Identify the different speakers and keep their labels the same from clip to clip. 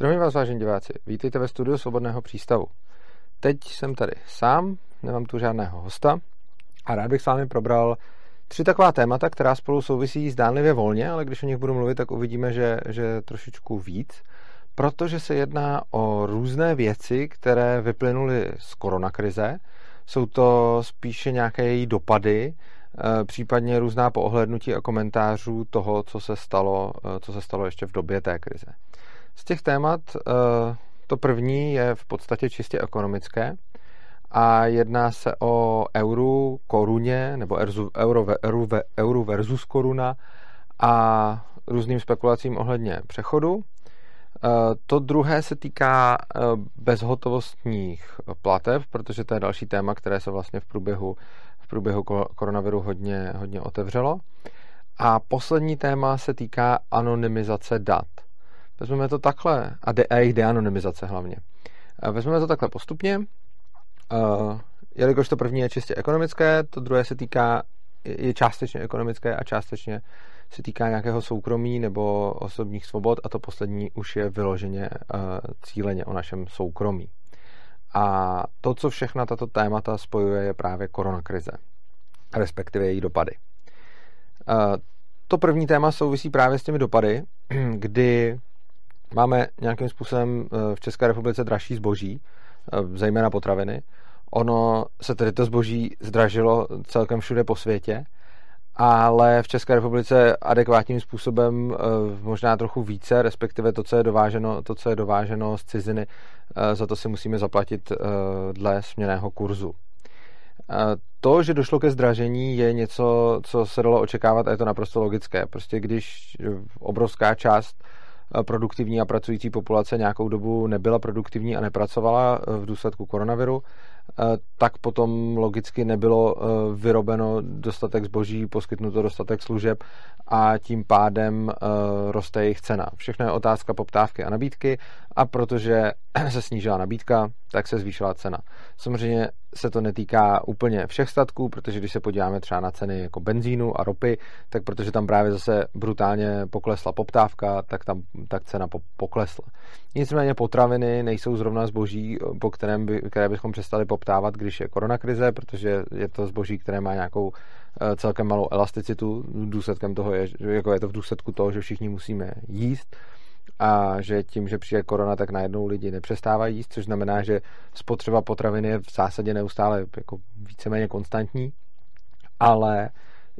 Speaker 1: Zdravím vás, vážení diváci. Vítejte ve studiu Svobodného přístavu. Teď jsem tady sám, nemám tu žádného hosta a rád bych s vámi probral tři taková témata, která spolu souvisí zdánlivě volně, ale když o nich budu mluvit, tak uvidíme, že, že trošičku víc, protože se jedná o různé věci, které vyplynuly z koronakrize. Jsou to spíše nějaké její dopady, eh, případně různá poohlednutí a komentářů toho, co se stalo, eh, co se stalo ještě v době té krize. Z těch témat eh, to první je v podstatě čistě ekonomické a jedná se o euru, koruně, nebo euro, euro, euro versus koruna a různým spekulacím ohledně přechodu. Eh, to druhé se týká eh, bezhotovostních platev, protože to je další téma, které se vlastně v průběhu, v průběhu koronaviru hodně, hodně otevřelo. A poslední téma se týká anonymizace dat. Vezmeme to takhle, a, de, a jejich deanonymizace hlavně. Vezmeme to takhle postupně. Uh, jelikož to první je čistě ekonomické, to druhé se týká, je částečně ekonomické a částečně se týká nějakého soukromí nebo osobních svobod a to poslední už je vyloženě uh, cíleně o našem soukromí. A to, co všechna tato témata spojuje, je právě koronakrize, respektive její dopady. Uh, to první téma souvisí právě s těmi dopady, kdy máme nějakým způsobem eh, v České republice dražší zboží, eh, zejména potraviny. Ono se tedy to zboží zdražilo celkem všude po světě, ale v České republice adekvátním způsobem eh, možná trochu více, respektive to, co je dováženo, to, co je dováženo z ciziny, za to si musíme zaplatit dle směného kurzu. To, že došlo ke zdražení, je něco, co se dalo očekávat a je to naprosto logické. Prostě když obrovská část produktivní a pracující populace nějakou dobu nebyla produktivní a nepracovala eh, v důsledku koronaviru, eh, tak potom logicky nebylo eh, vyrobeno dostatek zboží, poskytnuto dostatek služeb a tím pádem roste jejich cena. Všechno je otázka poptávky a nabídky a protože se snížila nabídka, tak se zvýšila cena. Samozřejmě se to netýká úplně všech statků, protože když se podíváme třeba na ceny jako benzínu a ropy, tak protože tam právě zase brutálně poklesla poptávka, tak tam tak cena poklesla. Nicméně potraviny nejsou zrovna zboží, po kterém by, které bychom přestali poptávat, když je koronakrize, protože je to zboží, které má nějakou eh, celkem malou elasticitu. Důsledkem toho je, jako je to v důsledku toho, že všichni musíme jíst a že tím, že přijde korona, tak najednou lidi nepřestávají jíst, což znamená, že spotřeba potravin je v zásadě neustále jako víceméně konstantní, ale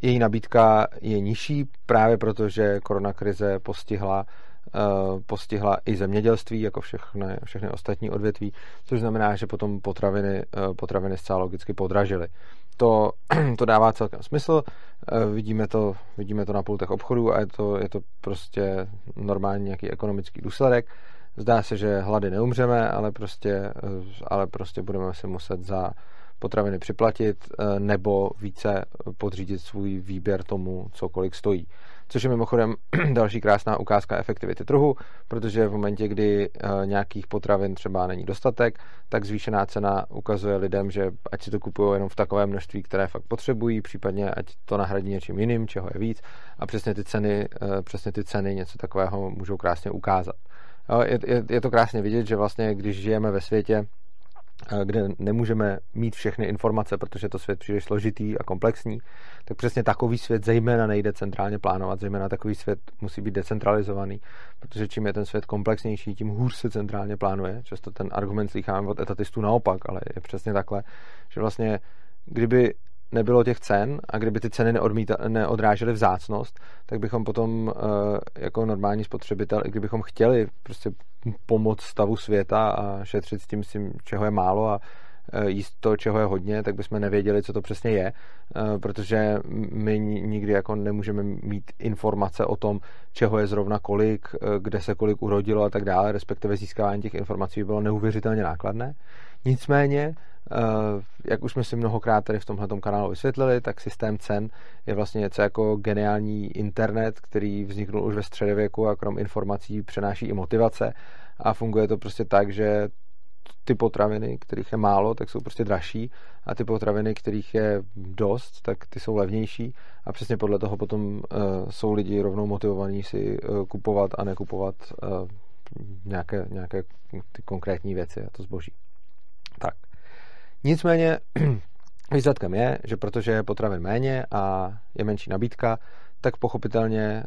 Speaker 1: její nabídka je nižší právě proto, že koronakrize postihla uh, postihla i zemědělství, jako všechny, všechny ostatní odvětví, což znamená, že potom potraviny, uh, potraviny zcela logicky podražily to, to dává celkem smysl. Eh, vidíme to, vidíme to na pultech obchodů a je to, je to prostě normální nějaký ekonomický důsledek. Zdá se, že hlady neumřeme, ale prostě, eh, ale prostě budeme si muset za potraviny připlatit eh, nebo více podřídit svůj výběr tomu, co kolik stojí což je mimochodem další krásná ukázka efektivity trhu, protože v momentě, kdy eh, nějakých potravin třeba není dostatek, tak zvýšená cena ukazuje lidem, že ať si to kupují jenom v takové množství, které fakt potřebují, případně ať to nahradí něčím jiným, čeho je víc a přesně ty ceny, eh, přesně ty ceny něco takového můžou krásně ukázat. Je, je, je to krásně vidět, že vlastně když žijeme ve světě, kde nemůžeme mít všechny informace, protože to svět příliš složitý a komplexní, tak přesně takový svět zejména nejde centrálně plánovat, zejména takový svět musí být decentralizovaný, protože čím je ten svět komplexnější, tím hůř se centrálně plánuje. Často ten argument slycháme od etatistů naopak, ale je přesně takhle, že vlastně kdyby nebylo těch cen a kdyby ty ceny neodrážely vzácnost, tak bychom potom eh, jako normální spotřebitel, i kdybychom chtěli prostě pomoct stavu světa a šetřit s tím, s tím čeho je málo a eh, jíst to, čeho je hodně, tak bychom nevěděli, co to přesně je, eh, protože my nikdy jako nemůžeme mít informace o tom, čeho je zrovna kolik, kde se kolik urodilo a tak dále, respektive získávání těch informací by bylo neuvěřitelně nákladné. Nicméně Eh, jak už jsme si mnohokrát tady v tomhle kanálu vysvětlili, tak systém cen je vlastně něco jako geniální internet, který vzniknul už ve středověku a krom informací přenáší i motivace. A funguje to prostě tak, že ty potraviny, kterých je málo, tak jsou prostě dražší. A ty potraviny, kterých je dost, tak ty jsou levnější. A přesně podle toho potom uh, jsou lidi rovnou motivovaní si uh, kupovat a nekupovat uh, nějaké, nějaké ty konkrétní věci a to zboží. Nicméně výsledkem je, že protože je potravin méně a je menší nabídka, tak pochopitelně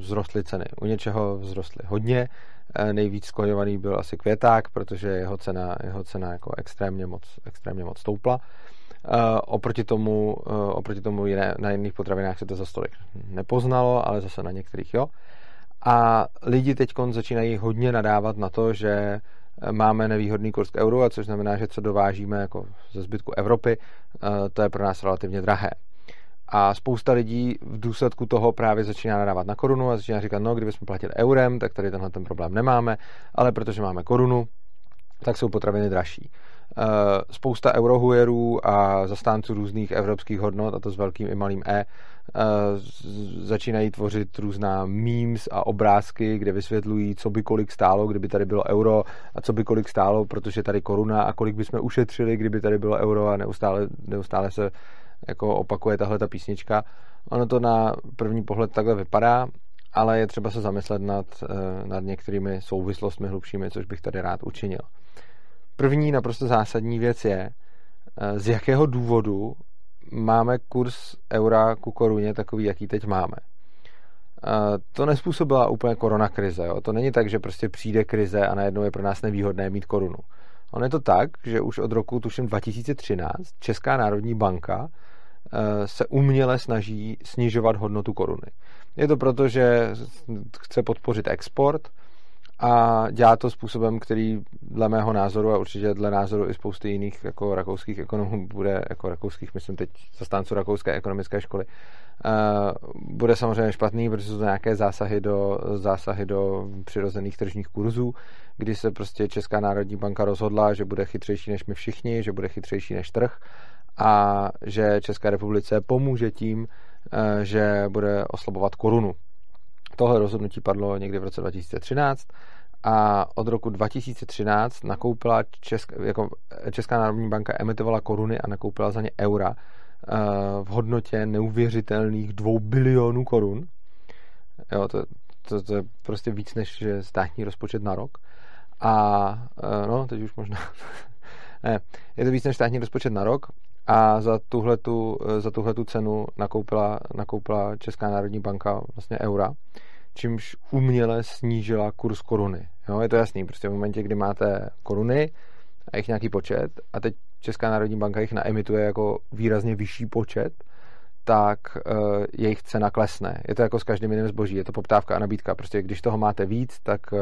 Speaker 1: vzrostly ceny. U něčeho vzrostly hodně, e, nejvíc skloňovaný byl asi květák, protože jeho cena, jeho cena jako extrémně moc, extrémně moc stoupla. Uh, oproti tomu, uh, oproti tomu jiné, na jiných potravinách se to za stolik nepoznalo, ale zase na některých jo. A lidi teď začínají hodně nadávat na to, že máme nevýhodný kurz k euru, a což znamená, že co dovážíme jako ze zbytku Evropy, uh, to je pro nás relativně drahé. A spousta lidí v důsledku toho právě začíná nadávat na korunu a začíná říkat, no, kdybychom platili eurem, tak tady tenhle ten problém nemáme, ale protože máme korunu, tak jsou potraviny dražší. Eh, spousta eurohujerů a zastánců různých evropských hodnot, a to s velkým i malým E, eh, začínají tvořit různá memes a obrázky, kde vysvětlují, co by kolik stálo, kdyby tady bylo euro a co by kolik stálo, protože tady koruna a kolik bychom ušetřili, kdyby tady bylo euro a neustále, neustále se jako opakuje tahle ta písnička. Ono to na první pohled takhle vypadá, ale je třeba se zamyslet nad, eh, nad některými souvislostmi hlubšími, což bych tady rád učinil. První naprosto zásadní věc je, eh, z jakého důvodu máme kurz eura ku koruně takový, jaký teď máme. Eh, to nespůsobila úplně koronakrize. Jo? To není tak, že prostě přijde krize a najednou je pro nás nevýhodné mít korunu. Ono je to tak, že už od roku, tuším 2013, Česká národní banka eh, se uměle snaží snižovat hodnotu koruny. Je to proto, že chce podpořit export, a dělá to způsobem, který dle mého názoru a určitě dle názoru i spousty jiných jako rakouských ekonomů bude, jako rakouských, myslím teď zastánců rakouské ekonomické školy, uh, bude samozřejmě špatný, protože jsou to nějaké zásahy do, zásahy do přirozených tržních kurzů, kdy se prostě Česká národní banka rozhodla, že bude chytřejší než my všichni, že bude chytřejší než trh a že České republice pomůže tím, uh, že bude oslabovat korunu Tohle rozhodnutí padlo někdy v roce 2013 a od roku 2013 nakoupila Česk, jako Česká národní banka emitovala koruny a nakoupila za ně eura eh, v hodnotě neuvěřitelných dvou bilionů korun. Jo, to, to, to je prostě víc než státní rozpočet na rok. A eh, no, teď už možná ne, je to víc než státní rozpočet na rok a za tuhletu, eh, za tuhletu cenu nakoupila, nakoupila Česká národní banka vlastně eura čímž uměle snížila kurz koruny. Jo, je to jasný, prostě v momentě, kdy máte koruny a jich nějaký počet a teď Česká národní banka jich naemituje jako výrazně vyšší počet, tak uh, jejich cena klesne. Je to jako s každým jiným zboží, je to poptávka a nabídka. Prostě když toho máte víc, tak, uh,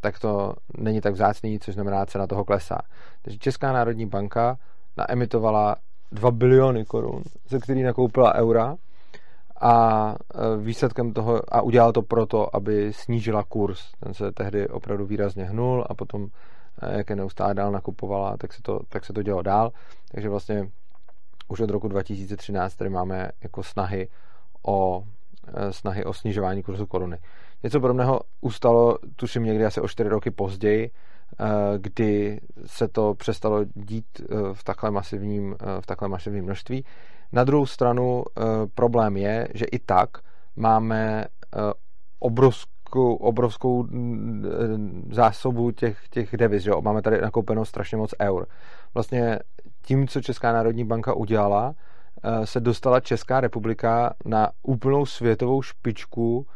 Speaker 1: tak to není tak vzácný, což znamená, cena toho klesá. Takže Česká národní banka naemitovala 2 biliony korun, ze který nakoupila eura a e, výsledkem toho, a udělal to proto, aby snížila kurz. Ten se tehdy opravdu výrazně hnul a potom, e, jak je neustále dál nakupovala, tak se to, tak se to dělo dál. Takže vlastně už od roku 2013 tady máme jako snahy o, e, snahy o snižování kurzu koruny. Něco podobného ustalo, tuším někdy asi o 4 roky později, kdy se to přestalo dít v takhle masivním, v takhle masivním množství na druhou stranu eh, problém je, že i tak máme eh, obrovskou, obrovskou eh, zásobu těch, těch deviz. Že? Máme tady nakoupeno strašně moc eur. Vlastně tím, co Česká národní banka udělala, se dostala Česká republika na úplnou světovou špičku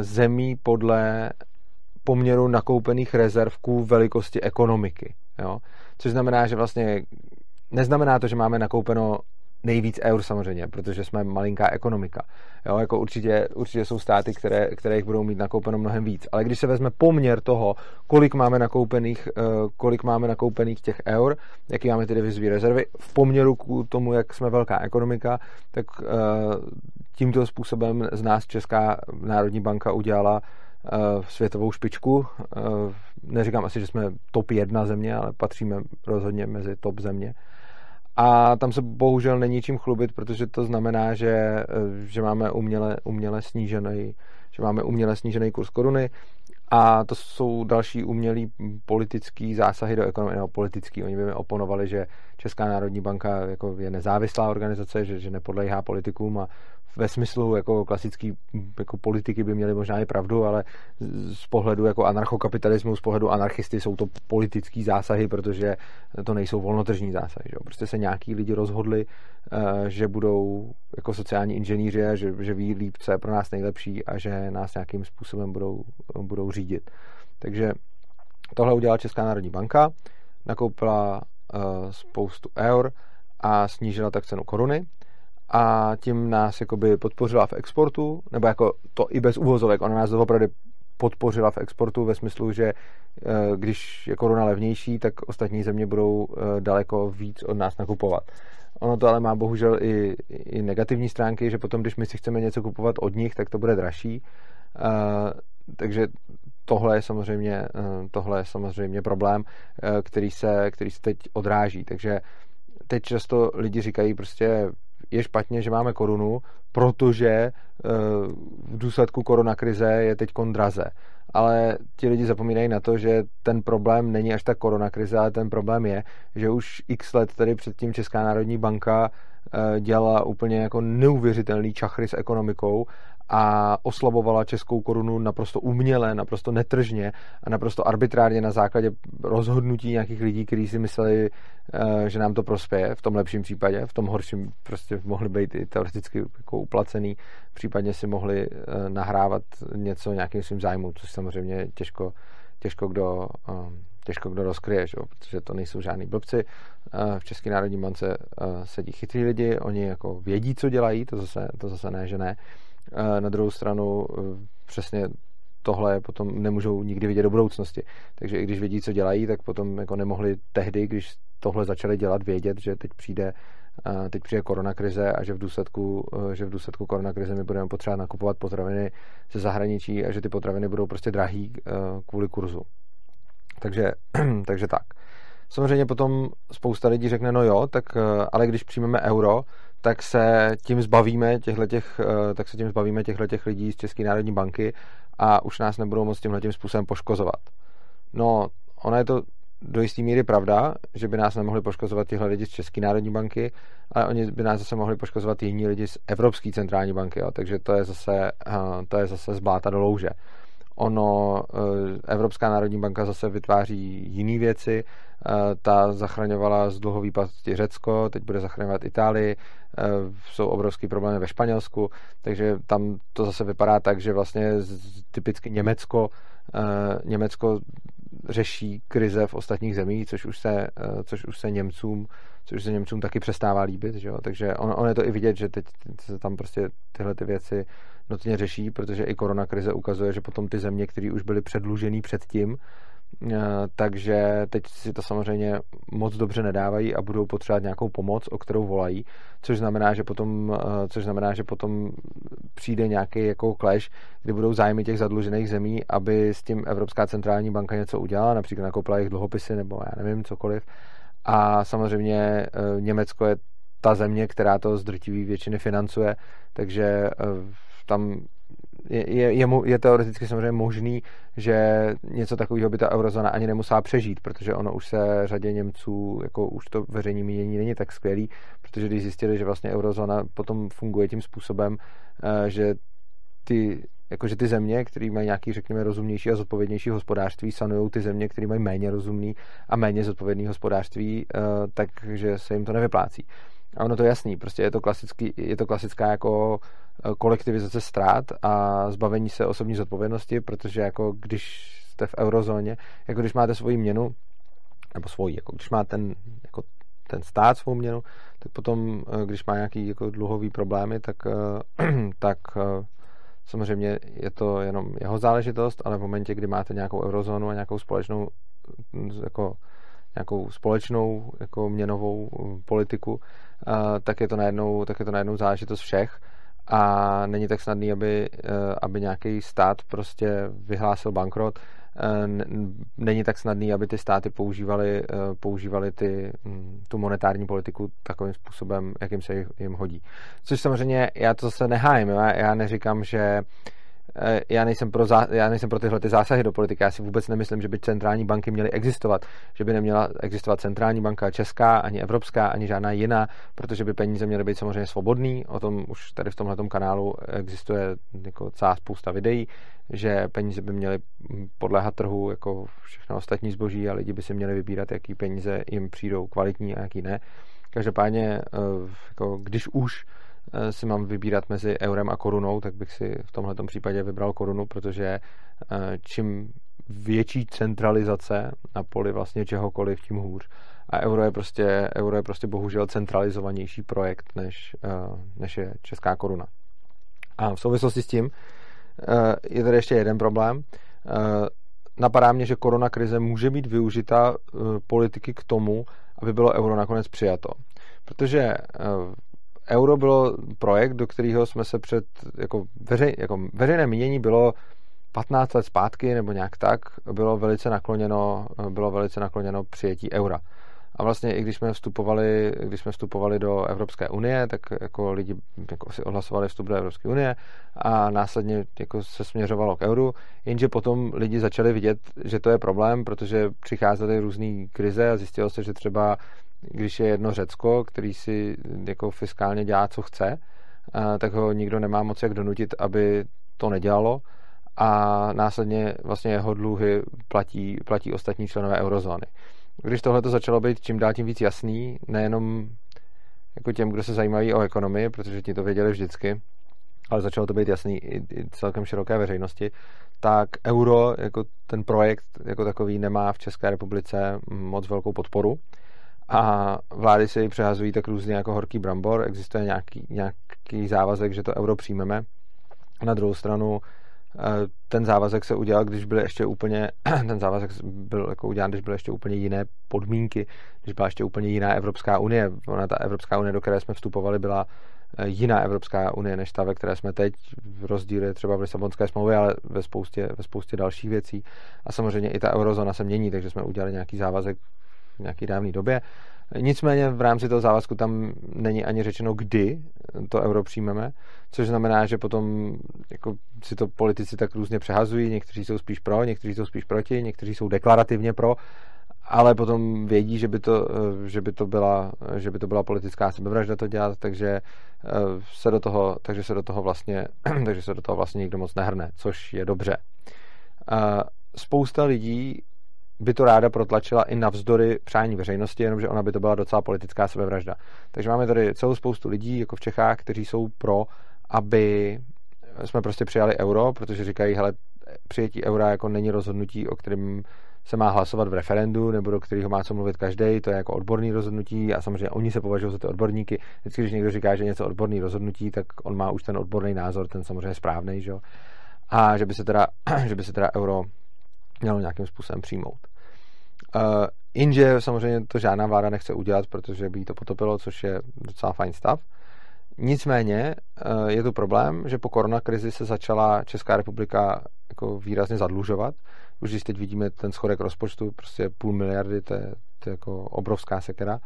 Speaker 1: zemí podle poměru nakoupených rezervků velikosti ekonomiky. Jo? Což znamená, že vlastně neznamená to, že máme nakoupeno nejvíc eur samozřejmě, protože jsme malinká ekonomika. Jo, jako určitě, určitě jsou státy, které, které jich budou mít nakoupeno mnohem víc. Ale když se vezme poměr toho, kolik máme nakoupených, eh, kolik máme nakoupených těch eur, jaký máme ty devizové rezervy, v poměru k tomu, jak jsme velká ekonomika, tak eh, tímto způsobem z nás Česká národní banka udělala světovou špičku. Neříkám asi, že jsme top jedna země, ale patříme rozhodně mezi top země a tam se bohužel není čím chlubit, protože to znamená, že, eh, že máme uměle, uměle snížený že máme uměle snížený kurz koruny a to jsou další umělý politický zásahy do ekonomie, nebo politický. Oni by mi oponovali, že Česká národní banka jako je nezávislá organizace, že, že nepodléhá politikům a ve smyslu jako klasický jako politiky by měli možná i pravdu, ale z pohledu jako anarchokapitalismu, z pohledu anarchisty jsou to politický zásahy, protože to nejsou volnotržní zásahy. Že? Prostě se nějaký lidi rozhodli, eh, že budou jako sociální inženýři a že, že ví líp, co je pro nás nejlepší a že nás nějakým způsobem budou, budou řídit. Takže tohle udělala Česká národní banka, nakoupila uh, spoustu eur a snížila tak cenu koruny a tím nás jakoby podpořila v exportu, nebo jako to i bez uvozovek, ona nás opravdu podpořila v exportu ve smyslu, že eh, když je koruna levnější, tak ostatní země budou eh, daleko víc od nás nakupovat. Ono to ale má bohužel i, i negativní stránky, že potom, když my si chceme něco kupovat od nich, tak to bude dražší. Eh, takže tohle je samozřejmě, tohle je samozřejmě problém, který se, který se teď odráží. Takže teď často lidi říkají prostě je špatně, že máme korunu, protože eh, v důsledku koronakrize je teď draze. Ale ti lidi zapomínají na to, že ten problém není až tak koronakrize, ale ten problém je, že už x let tady předtím Česká národní banka eh, dělala úplně jako neuvěřitelný čachry s ekonomikou a oslabovala českou korunu naprosto uměle, naprosto netržně a naprosto arbitrárně na základě rozhodnutí nějakých lidí, kteří si mysleli, eh, že nám to prospěje v tom lepším případě, v tom horším prostě mohli být i teoreticky jako uplacený, případně si mohli eh, nahrávat něco nějakým svým zájmům, což samozřejmě těžko, těžko kdo eh, těžko kdo rozkryje, že? protože to nejsou žádní blbci. V České národní bance sedí chytrý lidi, oni jako vědí, co dělají, to zase, to zase ne, že ne. Na druhou stranu eh, přesně tohle potom nemůžou nikdy vidět do budoucnosti. Takže i když vědí, co dělají, tak potom jako nemohli tehdy, když tohle začali dělat, vědět, že teď přijde eh, teď přijde koronakrize a že v důsledku, eh, že v důsledku koronakrize my budeme potřebovat nakupovat potraviny ze zahraničí a že ty potraviny budou prostě drahý kvůli kurzu. Takže, takže tak. Samozřejmě potom spousta lidí řekne, no jo, tak ale když přijmeme euro, tak se tím zbavíme těchhletěch, eh, tak se tím zbavíme těchhletěch lidí z České národní banky a už nás nebudou moc tímhle způsobem poškozovat. No, ona je to do jisté míry pravda, že by nás nemohli poškozovat tyhle lidi z České národní banky, ale oni by nás zase mohli poškozovat jiní lidi z Evropské centrální banky, jo. takže to je zase, eh, to je zase zbláta do louže. Ono, eh, Evropská národní banka zase vytváří jiné věci, ta zachraňovala z dluhový pasti Řecko, teď bude zachraňovat Itálii, eh, jsou obrovský problémy ve Španělsku, takže tam to zase vypadá tak, že vlastně typicky Německo, Německo řeší krize v ostatních zemích, což už se, což už se Němcům což se Němcům taky přestává líbit, že jo? takže on, on je to i vidět, že teď se tam prostě tyhle ty věci nutně řeší, protože i korona krize ukazuje, že potom ty země, které už byly předlužený předtím, eh, takže teď si to samozřejmě moc dobře nedávají a budou potřebovat nějakou pomoc, o kterou volají, což znamená, že potom, eh, což znamená, že potom přijde nějaký jako clash, kdy budou zájmy těch zadlužených zemí, aby s tím Evropská centrální banka něco udělala, například nakoupila jejich dluhopisy nebo já nevím, cokoliv. A samozřejmě eh, Německo je ta země, která to z drtivý většiny financuje, takže tam je, je, je, je teoreticky samozřejmě možný, že něco takového by ta eurozóna ani nemusela přežít, protože ono už se řadě Němců, jako už to veřejné mínění není tak skvělý, protože když zjistili, že vlastně eurozóna potom funguje tím způsobem, eh, že ty jakože ty země, které mají nějaký, řekněme, rozumnější a zodpovědnější hospodářství, sanují ty země, které mají méně rozumný a méně zodpovědný hospodářství, eh, takže se jim to nevyplácí. A ono to je jasný, prostě je to, klasický, je to klasická jako eh, kolektivizace ztrát a zbavení se osobní zodpovědnosti, protože jako když jste v eurozóně, jako když máte svoji měnu, nebo svoji, jako když má ten, jako ten stát svou měnu, tak potom, eh, když má nějaký jako dluhový problémy, tak, eh, tak samozřejmě je to jenom jeho záležitost, ale v momentě, kdy máte nějakou eurozónu a nějakou společnou jako nějakou společnou jako měnovou politiku, tak je to najednou, tak je to najednou záležitost všech a není tak snadný, aby, e, aby nějaký stát prostě vyhlásil bankrot. E, není tak snadný, aby ty státy používaly, e, používali ty, tu monetární politiku takovým způsobem, jakým se jim hodí. Což samozřejmě já to zase nehájím. Já, já neříkám, že Eh, já nejsem, pro zá, já nejsem pro tyhle ty zásahy do politiky. Já si vůbec nemyslím, že by centrální banky měly existovat, že by neměla existovat centrální banka česká, ani evropská, ani žádná jiná, protože by peníze měly být samozřejmě svobodný. O tom už tady v tomhle kanálu existuje jako celá spousta videí, že peníze by měly podléhat trhu jako všechno ostatní zboží a lidi by si měli vybírat, jaký peníze jim přijdou kvalitní a jaký ne. Každopádně, eh, jako když už Eh, si mám vybírat mezi eurem a korunou, tak bych si v tomhle případě vybral korunu, protože eh, čím větší centralizace na poli vlastně čehokoliv, tím hůř. A euro je prostě, euro je prostě bohužel centralizovanější projekt, než, eh, než je česká koruna. A v souvislosti s tím je tady ještě jeden problém. Napadá mě, že korona krize může být využita politiky k tomu, aby bylo euro nakonec přijato. Protože euro bylo projekt, do kterého jsme se před, jako, veřej, jako veřejné mínění bylo 15 let zpátky nebo nějak tak, bylo velice nakloněno, bylo velice nakloněno přijetí eura. A vlastně i když jsme vstupovali, když jsme vstupovali do Evropské unie, tak jako lidi jako si odhlasovali vstup do Evropské unie a následně jako se směřovalo k euru, jenže potom lidi začali vidět, že to je problém, protože přicházely různé krize a zjistilo se, že třeba když je jedno Řecko, který si jako fiskálně dělá, co chce, tak ho nikdo nemá moc jak donutit, aby to nedělalo a následně vlastně jeho dluhy platí, platí ostatní členové eurozóny. Když tohle to začalo být čím dál tím víc jasný, nejenom jako těm, kdo se zajímají o ekonomii, protože ti to věděli vždycky, ale začalo to být jasný i, i celkem široké veřejnosti, tak euro jako ten projekt jako takový nemá v České republice moc velkou podporu a vlády si přehazují tak různě jako horký brambor, existuje nějaký, nějaký závazek, že to euro přijmeme. Na druhou stranu eh, ten závazek se udělal, když byly ještě úplně, ten závazek byl jako udělán, když byly ještě úplně jiné podmínky, když byla ještě úplně jiná Evropská unie. Ona ta Evropská unie, do které jsme vstupovali, byla eh, jiná Evropská unie, než ta, ve které jsme teď. V rozdíle třeba v Lisabonské smlouvě, ale ve spoustě, ve spoustě dalších věcí. A samozřejmě i ta eurozóna se mění, takže jsme udělali nějaký závazek v nějaké dávné době. Nicméně v rámci toho závazku tam není ani řečeno, kdy to euro přijmeme, což znamená, že potom jako si to politici tak různě přehazují, někteří jsou spíš pro, někteří jsou spíš proti, někteří jsou deklarativně pro, ale potom vědí, že by to, že by to, byla, že by to byla politická sebevražda to dělat, takže eh, se do toho, takže se do toho vlastně, takže se do toho vlastně nikdo moc nehrne, což je dobře. Spousta lidí by to ráda protlačila i navzdory přání veřejnosti, jenomže ona by to byla docela politická sebevražda. Takže máme tady celou spoustu lidí, jako v Čechách, kteří jsou pro, aby jsme prostě přijali euro, protože říkají, hele, přijetí eura jako není rozhodnutí, o kterém se má hlasovat v referendu, nebo do kterého má co mluvit každý, to je jako odborný rozhodnutí a samozřejmě oni se považují za ty odborníky. Vždycky, když někdo říká, že něco odborný rozhodnutí, tak on má už ten odborný názor, ten samozřejmě správný, že? A že by se teda, že by se teda euro mělo nějakým způsobem přijmout. Uh, Jenže samozřejmě to žádná vláda nechce udělat, protože by jí to potopilo, což je docela fajn stav. Nicméně uh, je tu problém, že po koronakrizi se začala Česká republika jako výrazně zadlužovat. Už když teď vidíme ten schodek rozpočtu, prostě půl miliardy, to je, to je jako obrovská sekera.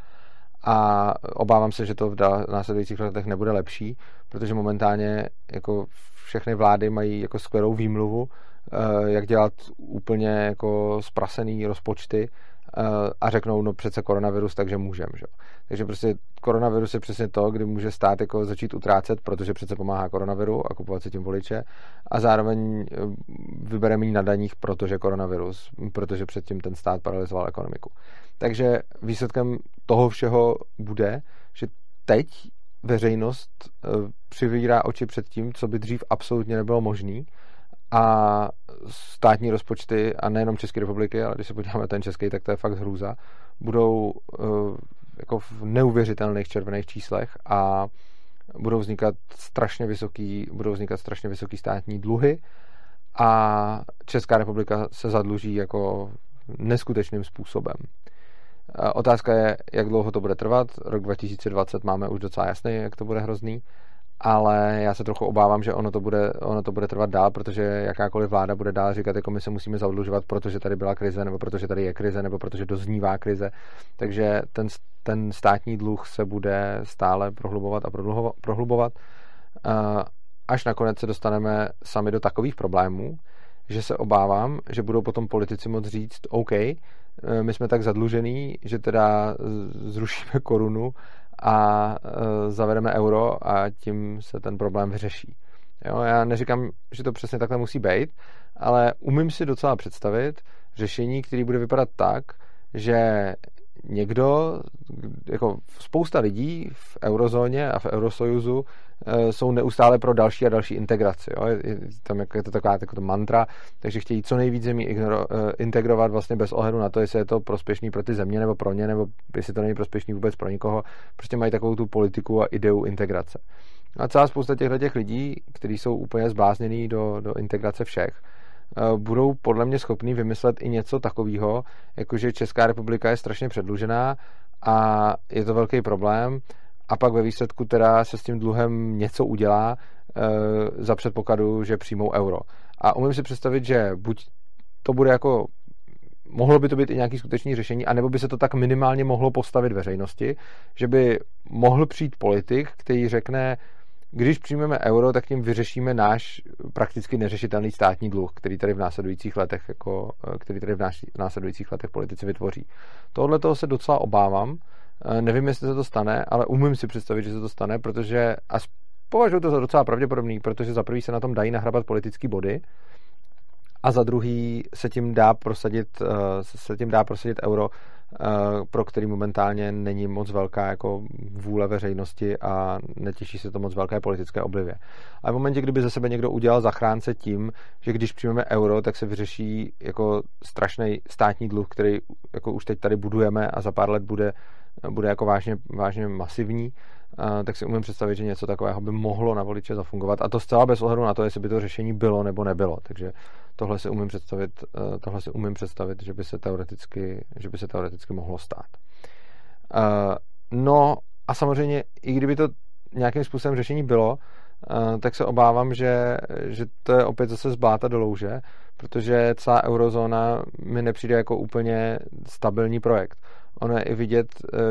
Speaker 1: A obávám se, že to v následujících letech nebude lepší, protože momentálně jako všechny vlády mají jako skvělou výmluvu, Eh, jak dělat úplně jako zprasený rozpočty eh, a řeknou, no přece koronavirus, takže můžeme. Že? Takže prostě koronavirus je přesně to, kdy může stát jako začít utrácet, protože přece pomáhá koronaviru a kupovat si tím voliče a zároveň eh, vybere méně na daních, protože koronavirus, protože předtím ten stát paralizoval ekonomiku. Takže výsledkem toho všeho bude, že teď veřejnost přivírá oči před tím, co by dřív absolutně nebylo možné a státní rozpočty, a nejenom České republiky, ale když se podíváme na ten český, tak to je fakt hrůza, budou uh, jako v neuvěřitelných červených číslech a budou vznikat strašně vysoký, budou vznikat strašně vysoký státní dluhy a Česká republika se zadluží jako neskutečným způsobem. Otázka je, jak dlouho to bude trvat. Rok 2020 máme už docela jasný, jak to bude hrozný ale já se trochu obávám, že ono to bude, ono to bude trvat dál, protože jakákoliv vláda bude dál říkat, jako my se musíme zadlužovat, protože tady byla krize, nebo protože tady je krize, nebo protože doznívá krize. Takže ten, ten státní dluh se bude stále prohlubovat a prohlubovat. až nakonec se dostaneme sami do takových problémů, že se obávám, že budou potom politici moc říct, OK, eh, my jsme tak zadlužený, že teda zrušíme korunu a eh, zavedeme euro a tím se ten problém vyřeší. Jo, já neříkám, že to přesně takhle musí být, ale umím si docela představit řešení, který bude vypadat tak, že někdo, jako spousta lidí v eurozóně a v eurosojuzu eh, jsou neustále pro další a další integraci. Jo? Je, tam je to taková jako to mantra, takže chtějí co nejvíc zemí eh, integrovat vlastně bez ohledu na to, jestli je to prospěšný pro ty země nebo pro ně, nebo jestli to není prospěšný vůbec pro nikoho. Prostě mají takovou tu politiku a ideu integrace. A celá spousta těchto těch lidí, kteří jsou úplně zbláznění do, do integrace všech, budou podle mě schopní vymyslet i něco takového, jakože Česká republika je strašně předlužená a je to velký problém a pak ve výsledku teda se s tím dluhem něco udělá e, za předpokladu, že přijmou euro. A umím si představit, že buď to bude jako mohlo by to být i nějaký skutečný řešení, anebo by se to tak minimálně mohlo postavit veřejnosti, že by mohl přijít politik, který řekne, když přijmeme euro, tak tím vyřešíme náš prakticky neřešitelný státní dluh, který tady v následujících letech, jako, eh, který tady v následujících letech politici vytvoří. Tohle toho se docela obávám. Eh, nevím, jestli se to stane, ale umím si představit, že se to stane, protože a považuji to za docela pravděpodobný, protože za prvý se na tom dají nahrabat politické body a za druhý se tím dá prosadit, eh, se tím dá prosadit euro pro který momentálně není moc velká jako vůle veřejnosti a netěší se to moc velké politické oblivě. A v momentě, kdyby ze sebe někdo udělal zachránce tím, že když přijmeme euro, tak se vyřeší jako strašný státní dluh, který jako už teď tady budujeme a za pár let bude, bude jako vážně, vážně masivní, tak si umím představit, že něco takového by mohlo na voliče zafungovat. A to zcela bez ohledu na to, jestli by to řešení bylo nebo nebylo. Takže tohle si umím představit, eh, tohle si umím představit že, by se teoreticky, že by se teoreticky mohlo stát. Eh, no a samozřejmě, i kdyby to nějakým způsobem řešení bylo, eh, tak se obávám, že, že to je opět zase zbláta do louže, protože celá eurozóna mi nepřijde jako úplně stabilní projekt. Ono je i vidět,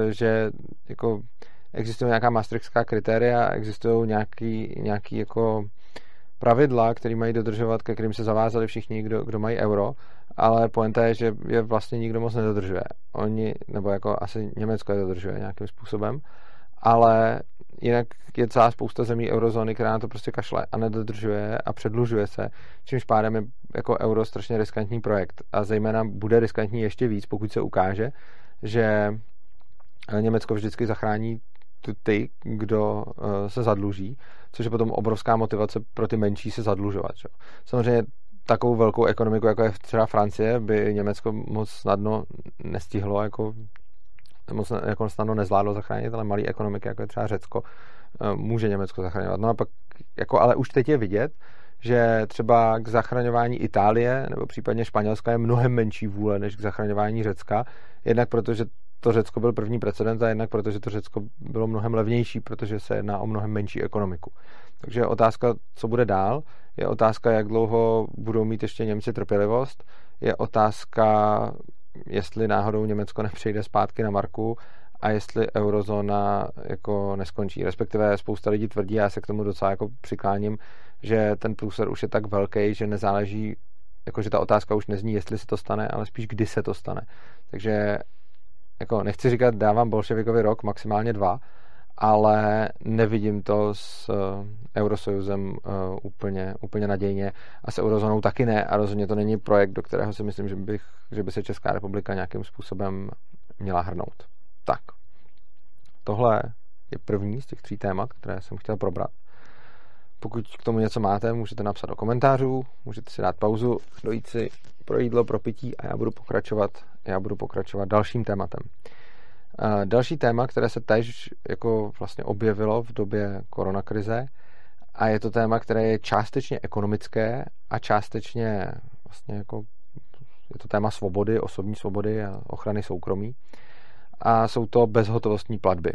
Speaker 1: že jako existují nějaká maastrichtská kritéria, existují nějaký, nějaký jako pravidla, které mají dodržovat, ke kterým se zavázali všichni, kdo, kdo mají euro, ale pointa je, že je vlastně nikdo moc nedodržuje. Oni, nebo jako asi Německo je dodržuje nějakým způsobem, ale jinak je celá spousta zemí eurozóny, která na to prostě kašle a nedodržuje a předlužuje se, čímž pádem je jako euro strašně riskantní projekt a zejména bude riskantní ještě víc, pokud se ukáže, že Německo vždycky zachrání ty, kdo eh, se zadluží, což je potom obrovská motivace pro ty menší se zadlužovat. Čo? Samozřejmě takovou velkou ekonomiku, jako je třeba Francie, by Německo moc snadno nestihlo, jako moc jako snadno nezvládlo zachránit, ale malý ekonomiky, jako je třeba Řecko, eh, může Německo zachraňovat. No a pak, jako, ale už teď je vidět, že třeba k zachraňování Itálie nebo případně Španělska je mnohem menší vůle než k zachraňování Řecka, jednak protože to Řecko byl první precedent a jednak protože to Řecko bylo mnohem levnější, protože se jedná o mnohem menší ekonomiku. Takže otázka, co bude dál, je otázka, jak dlouho budou mít ještě Němci trpělivost, je otázka, jestli náhodou Německo nepřejde zpátky na marku a jestli eurozóna jako neskončí. Respektive spousta lidí tvrdí, já se k tomu docela jako přikláním, že ten průser už je tak velký, že nezáleží, jakože ta otázka už nezní, jestli se to stane, ale spíš kdy se to stane. Takže jako nechci říkat, dávám bolševikovi rok, maximálně dva, ale nevidím to s uh, Eurosojuzem uh, úplně, úplně nadějně a s eurozónou taky ne a rozhodně to není projekt, do kterého si myslím, že, bych, že by se Česká republika nějakým způsobem měla hrnout. Tak, tohle je první z těch tří témat, které jsem chtěl probrat. Pokud k tomu něco máte, můžete napsat do komentářů, můžete si dát pauzu, dojít si pro jídlo, pro pití a já budu pokračovat, já budu pokračovat dalším tématem. Další téma, které se tež jako vlastně objevilo v době koronakrize a je to téma, které je částečně ekonomické a částečně vlastně jako je to téma svobody, osobní svobody a ochrany soukromí a jsou to bezhotovostní platby.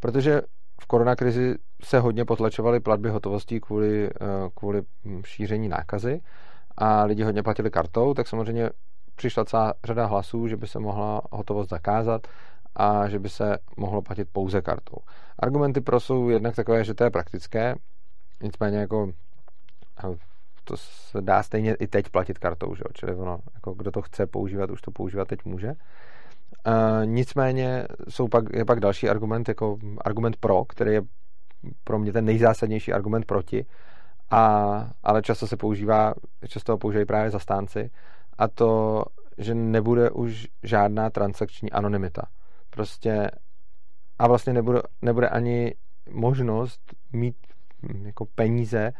Speaker 1: Protože v koronakrizi se hodně potlačovaly platby hotovostí kvůli, eh, kvůli šíření nákazy a lidi hodně platili kartou, tak samozřejmě přišla celá řada hlasů, že by se mohla hotovost zakázat a že by se mohlo platit pouze kartou. Argumenty pro jsou jednak takové, že to je praktické, nicméně jako to se dá stejně i teď platit kartou, že jo? čili ono, jako kdo to chce používat, už to používat teď může. Uh, nicméně jsou pak, je pak další argument, jako argument pro, který je pro mě ten nejzásadnější argument proti, a, ale často se používá, často ho používají právě zastánci, a to, že nebude už žádná transakční anonymita. Prostě a vlastně nebude, nebude ani možnost mít hm, jako peníze,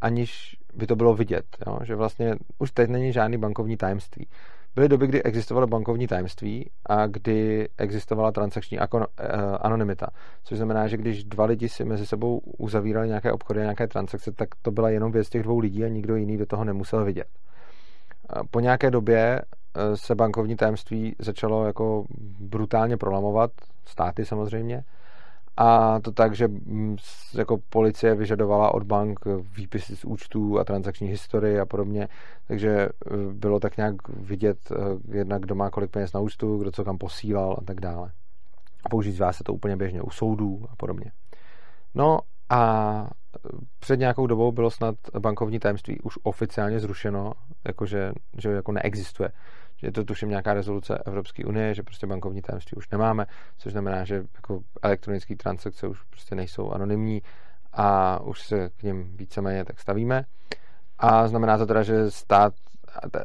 Speaker 1: aniž by to bylo vidět. Jo? Že vlastně už teď není žádný bankovní tajemství. Byly doby, kdy existovalo bankovní tajemství a kdy existovala transakční eh, anonymita. Což znamená, že když dva lidi si mezi sebou uzavírali nějaké obchody a nějaké transakce, tak to byla jenom věc těch dvou lidí a nikdo jiný do toho nemusel vidět. Po nějaké době eh, se bankovní tajemství začalo jako brutálně prolamovat, státy samozřejmě, a to tak, že mm, jako policie vyžadovala od bank výpisy z účtů a transakční historii a podobně, takže e, bylo tak nějak vidět e, jednak, kdo má kolik peněz na účtu, kdo co kam posílal a tak dále. A používá se to úplně běžně u soudů a podobně. No a před nějakou dobou bylo snad bankovní tajemství už oficiálně zrušeno, jakože že jako neexistuje že je to tuším nějaká rezoluce Evropské unie, že prostě bankovní tajemství už nemáme, což znamená, že jako elektronické transakce už prostě nejsou anonymní a už se k ním víceméně tak stavíme. A znamená to teda, že stát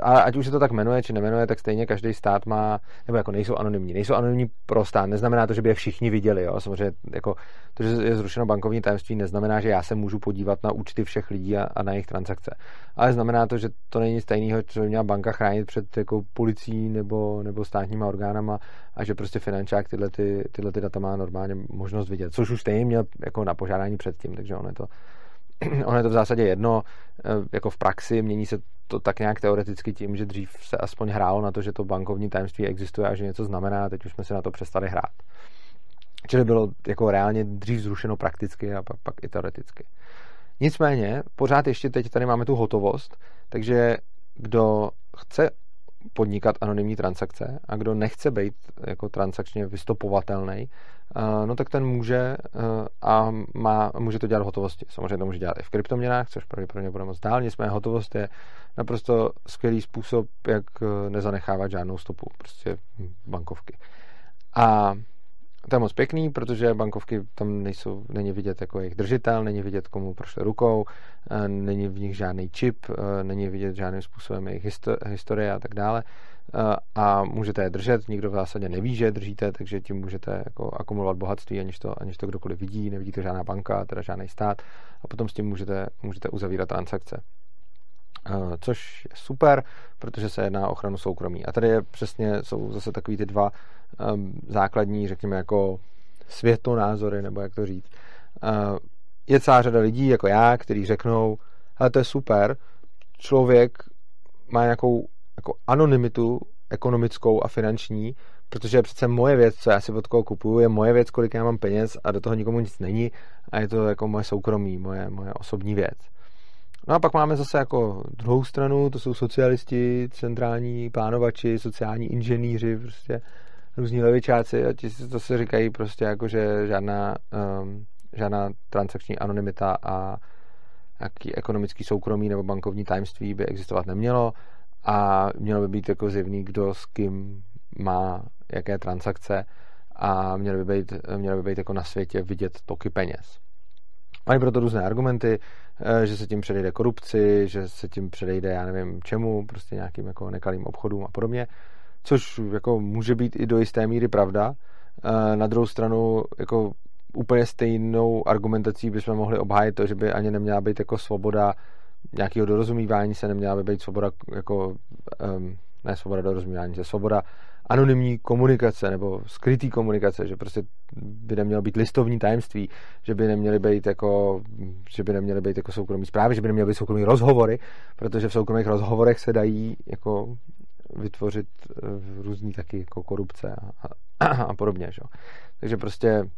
Speaker 1: ať už se to tak jmenuje, či nemenuje, tak stejně každý stát má, nebo jako nejsou anonymní. Nejsou anonymní pro stát, neznamená to, že by je všichni viděli. Jo? Samozřejmě jako to, že je zrušeno bankovní tajemství, neznamená, že já se můžu podívat na účty všech lidí a, a na jejich transakce. Ale znamená to, že to není stejného, co by měla banka chránit před jako policií nebo, nebo státníma orgánama a že prostě finančák tyhle, ty, tyhle ty data má normálně možnost vidět, což už stejně měl jako na požádání předtím, takže ono je to ono je to v zásadě jedno, eh, jako v praxi, mění se to tak nějak teoreticky tím, že dřív se aspoň hrálo na to, že to bankovní tajemství existuje a že něco znamená, teď už jsme se na to přestali hrát. Čili bylo jako reálně dřív zrušeno prakticky a pak, pak i teoreticky. Nicméně, pořád ještě teď tady máme tu hotovost, takže kdo chce podnikat anonymní transakce a kdo nechce být jako transakčně vystopovatelný, eh, no tak ten může eh, a má, může to dělat v hotovosti. Samozřejmě to může dělat i v kryptoměnách, což pravděpodobně bude moc dál. Nicméně hotovost je naprosto skvělý způsob, jak eh, nezanechávat žádnou stopu, prostě bankovky. A to je moc pěkný, protože bankovky tam nejsou, není vidět jako jejich držitel, není vidět, komu prošle rukou, eh, není v nich žádný čip, eh, není vidět žádným způsobem jejich historie a tak dále. Eh, a můžete je držet, nikdo v zásadě neví, že je držíte, takže tím můžete jako akumulovat bohatství, aniž to, aniž to kdokoliv vidí, nevidí to žádná banka, teda žádný stát a potom s tím můžete, můžete uzavírat transakce. Což je super, protože se jedná o ochranu soukromí. A tady je přesně, jsou zase takový ty dva um, základní, řekněme, jako světonázory, nebo jak to říct. Uh, je celá řada lidí, jako já, kteří řeknou, ale to je super, člověk má nějakou jako anonymitu ekonomickou a finanční, protože je přece moje věc, co já si od koho kupuju, je moje věc, kolik já mám peněz a do toho nikomu nic není a je to jako moje soukromí, moje, moje osobní věc. No a pak máme zase jako druhou stranu, to jsou socialisti, centrální plánovači, sociální inženýři, prostě různí levičáci a ti to se říkají prostě jako, že žádná, um, žádná transakční anonymita a nějaký ekonomický soukromí nebo bankovní tajemství by existovat nemělo a mělo by být jako zjevný, kdo s kým má jaké transakce a měly by být, měly by být jako na světě vidět toky peněz. Mají proto různé argumenty, že se tím předejde korupci, že se tím předejde, já nevím čemu, prostě nějakým jako nekalým obchodům a podobně což jako může být i do jisté míry pravda. Eh, na druhou stranu jako úplně stejnou argumentací bychom mohli obhájit to, že by ani neměla být jako svoboda nějakého dorozumívání se, neměla by být svoboda jako ne svoboda dorozumívání se, svoboda anonymní komunikace nebo skrytý komunikace, že prostě by nemělo být listovní tajemství, že by neměly být jako, že by neměly být jako soukromí zprávy, že by neměly být soukromí rozhovory, protože v soukromých rozhovorech se dají jako vytvořit eh, různý taky jako korupce a, a, a podobně. Že? Takže prostě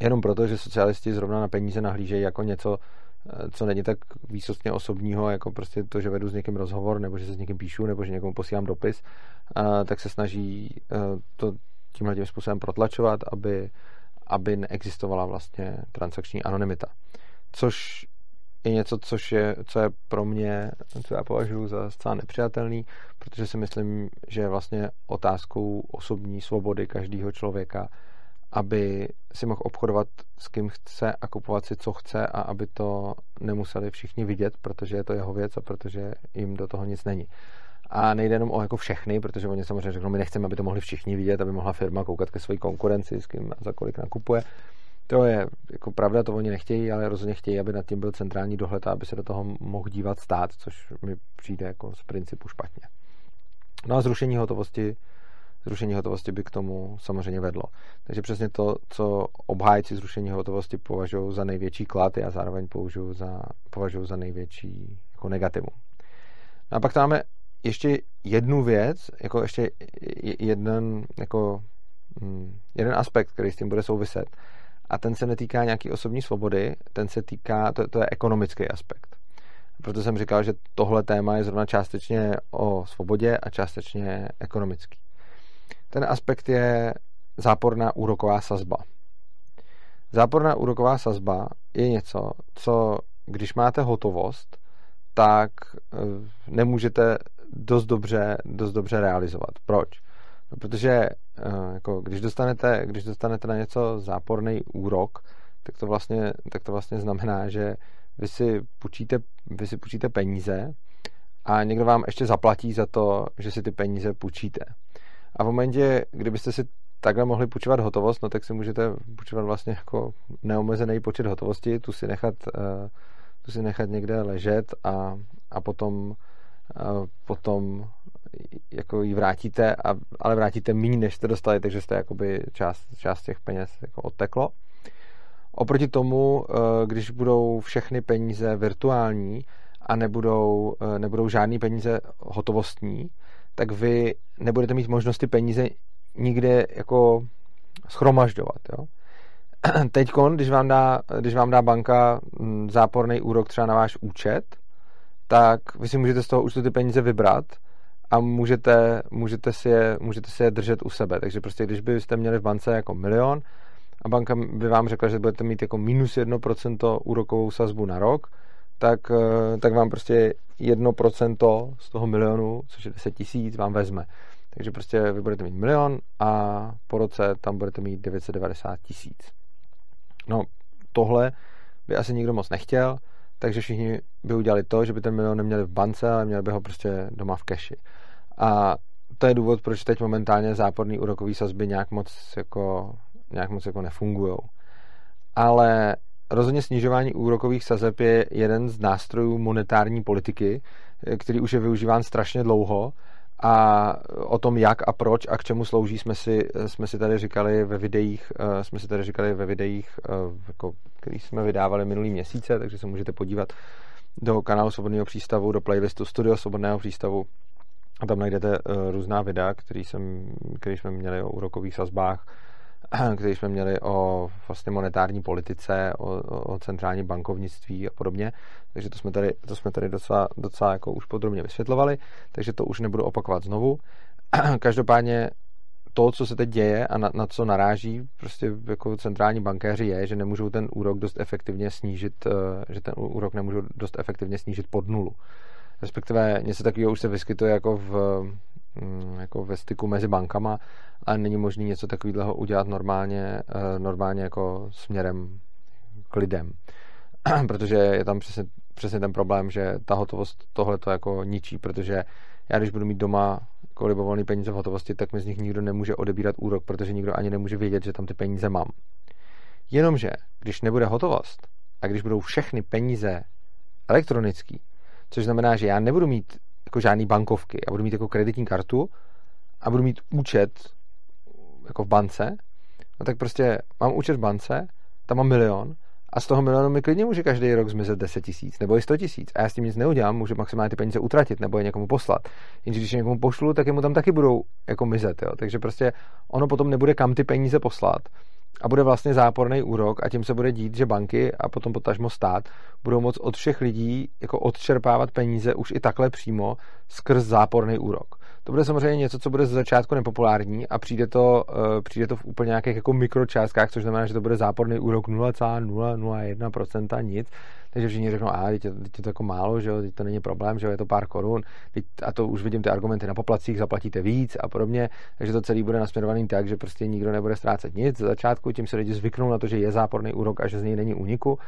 Speaker 1: jenom proto, že socialisti zrovna na peníze nahlížejí jako něco, co není tak výsostně osobního, jako prostě to, že vedu s někým rozhovor, nebo že se s někým píšu, nebo že někomu posílám dopis, a, tak se snaží eh, to tímhle tím způsobem protlačovat, aby, aby neexistovala vlastně transakční anonymita. Což je něco, což je, co je pro mě, co já považuji za zcela nepřijatelný, protože si myslím, že je vlastně otázkou osobní svobody každého člověka, aby si mohl obchodovat s kým chce a kupovat si, co chce a aby to nemuseli všichni vidět, protože je to jeho věc a protože jim do toho nic není. A nejde jenom o jako všechny, protože oni samozřejmě řeknou, my nechceme, aby to mohli všichni vidět, aby mohla firma koukat ke své konkurenci, s kým za kolik nakupuje. To je jako pravda, to oni nechtějí, ale rozhodně chtějí, aby nad tím byl centrální dohled a aby se do toho mohl dívat stát, což mi přijde jako z principu špatně. No a zrušení hotovosti zrušení hotovosti by k tomu samozřejmě vedlo. Takže přesně to, co obhájci zrušení hotovosti považují za největší klad, já zároveň za, považuji za největší jako negativum. No a pak tam máme ještě jednu věc, jako ještě jeden, jako, hm, jeden aspekt, který s tím bude souviset. A ten se netýká nějaký osobní svobody, ten se týká, to, to je ekonomický aspekt. Proto jsem říkal, že tohle téma je zrovna částečně o svobodě a částečně ekonomický. Ten aspekt je záporná úroková sazba. Záporná úroková sazba je něco, co když máte hotovost, tak eh, nemůžete dost dobře, dost dobře realizovat. Proč? No, protože eh, jako, když, dostanete, když dostanete na něco záporný úrok, tak to vlastně, tak to vlastně znamená, že vy si, půjčíte, vy si půjčíte peníze a někdo vám ještě zaplatí za to, že si ty peníze půjčíte. A v momentě, kdybyste si takhle mohli půjčovat hotovost, no tak si můžete půjčovat vlastně jako neomezený počet hotovosti, tu si nechat, uh, tu si nechat někde ležet a, a potom, uh, potom jako ji vrátíte, a, ale vrátíte méně, než jste dostali, takže jste jakoby část, část těch peněz jako odteklo. Oproti tomu, uh, když budou všechny peníze virtuální a nebudou, nebudou žádný peníze hotovostní, tak vy nebudete mít možnosti peníze nikde jako schromažďovat. Jo? Teď, když vám, dá, když vám dá banka mm, záporný úrok třeba na váš účet, tak vy si můžete z toho účtu ty peníze vybrat a můžete, můžete, si je, můžete si je držet u sebe. Takže prostě, když byste měli v bance jako milion a banka by vám řekla, že budete mít jako minus 1% úrokovou sazbu na rok, tak, eh, tak vám prostě 1% z toho milionu, což je 10 tisíc, vám vezme. Takže prostě vy budete mít milion a po roce tam budete mít 990 tisíc. No, tohle by asi nikdo moc nechtěl, takže všichni by udělali to, že by ten milion neměli v bance, ale měli by ho prostě doma v keši. A to je důvod, proč teď momentálně záporný úrokový sazby nějak moc jako, nějak moc jako nefungují. Ale rozhodně snižování úrokových sazeb je jeden z nástrojů monetární politiky, který už je využíván strašně dlouho. A o tom, jak a proč a k čemu slouží, jsme si, jsme si tady říkali ve videích, eh, jsme si tady říkali ve videích, eh, jako, který jsme vydávali minulý měsíce, takže se můžete podívat do kanálu Svobodného přístavu, do playlistu Studio Svobodného přístavu. A tam najdete eh, různá videa, který, jsem, který jsme měli o úrokových sazbách, který jsme měli o vlastně monetární politice, o, o centrální bankovnictví a podobně. Takže to jsme tady, to jsme tady docela, docela jako už podrobně vysvětlovali, takže to už nebudu opakovat znovu. Každopádně to, co se teď děje a na, na co naráží prostě jako centrální bankéři je, že nemůžou ten úrok dost efektivně snížit, eh, že ten úrok nemůžou dost efektivně snížit pod nulu. Respektive něco takového už se vyskytuje jako v, jako ve styku mezi bankama a není možné něco takového udělat normálně, eh, normálně jako směrem k lidem. protože je tam přesně, přesně ten problém, že ta hotovost tohle to jako ničí, protože já když budu mít doma jako libovolný peníze v hotovosti, tak mi z nich nikdo nemůže odebírat úrok, protože nikdo ani nemůže vědět, že tam ty peníze mám. Jenomže, když nebude hotovost a když budou všechny peníze elektronický, což znamená, že já nebudu mít jako žádný bankovky, já budu mít jako kreditní kartu a budu mít účet jako v bance, no tak prostě mám účet v bance, tam mám milion a z toho milionu mi klidně může každý rok zmizet 10 tisíc nebo i 100 tisíc. A já s tím nic neudělám, můžu maximálně ty peníze utratit nebo je někomu poslat. Jenže když je někomu pošlu, tak jemu tam taky budou jako mizet. Jo? Takže prostě ono potom nebude kam ty peníze poslat a bude vlastně záporný úrok a tím se bude dít, že banky a potom potažmo stát budou moct od všech lidí jako odčerpávat peníze už i takhle přímo skrz záporný úrok. To bude samozřejmě něco, co bude ze začátku nepopulární a přijde to, uh, přijde to v úplně nějakých jako mikročástkách, což znamená, že to bude záporný úrok 0,001% nic. Takže všichni řeknou, a teď je, teď je to jako málo, že jo, teď to není problém, že jo, je to pár korun. Teď, a to už vidím ty argumenty na poplacích, zaplatíte víc a podobně. Takže to celý bude nasměrovaný tak, že prostě nikdo nebude ztrácet nic. Za začátku tím se lidi zvyknou na to, že je záporný úrok a že z něj není úniku.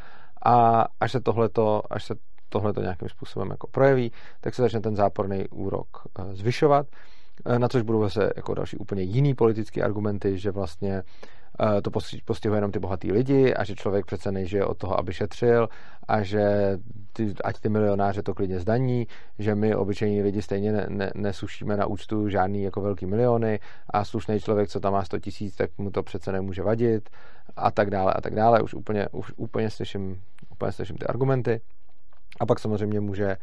Speaker 1: A až se tohleto, až se tohle to nějakým způsobem jako projeví, tak se začne ten záporný úrok eh, zvyšovat, eh, na což budou zase jako další úplně jiný politické argumenty, že vlastně eh, to postihuje jenom ty bohatý lidi a že člověk přece nežije od toho, aby šetřil a že ty, ať ty milionáře to klidně zdaní, že my obyčejní lidi stejně ne, ne, nesušíme na účtu žádný jako velký miliony a slušný člověk, co tam má 100 tisíc, tak mu to přece nemůže vadit a tak dále a tak dále. Už úplně, už úplně slyším, úplně slyším ty argumenty. A pak samozřejmě může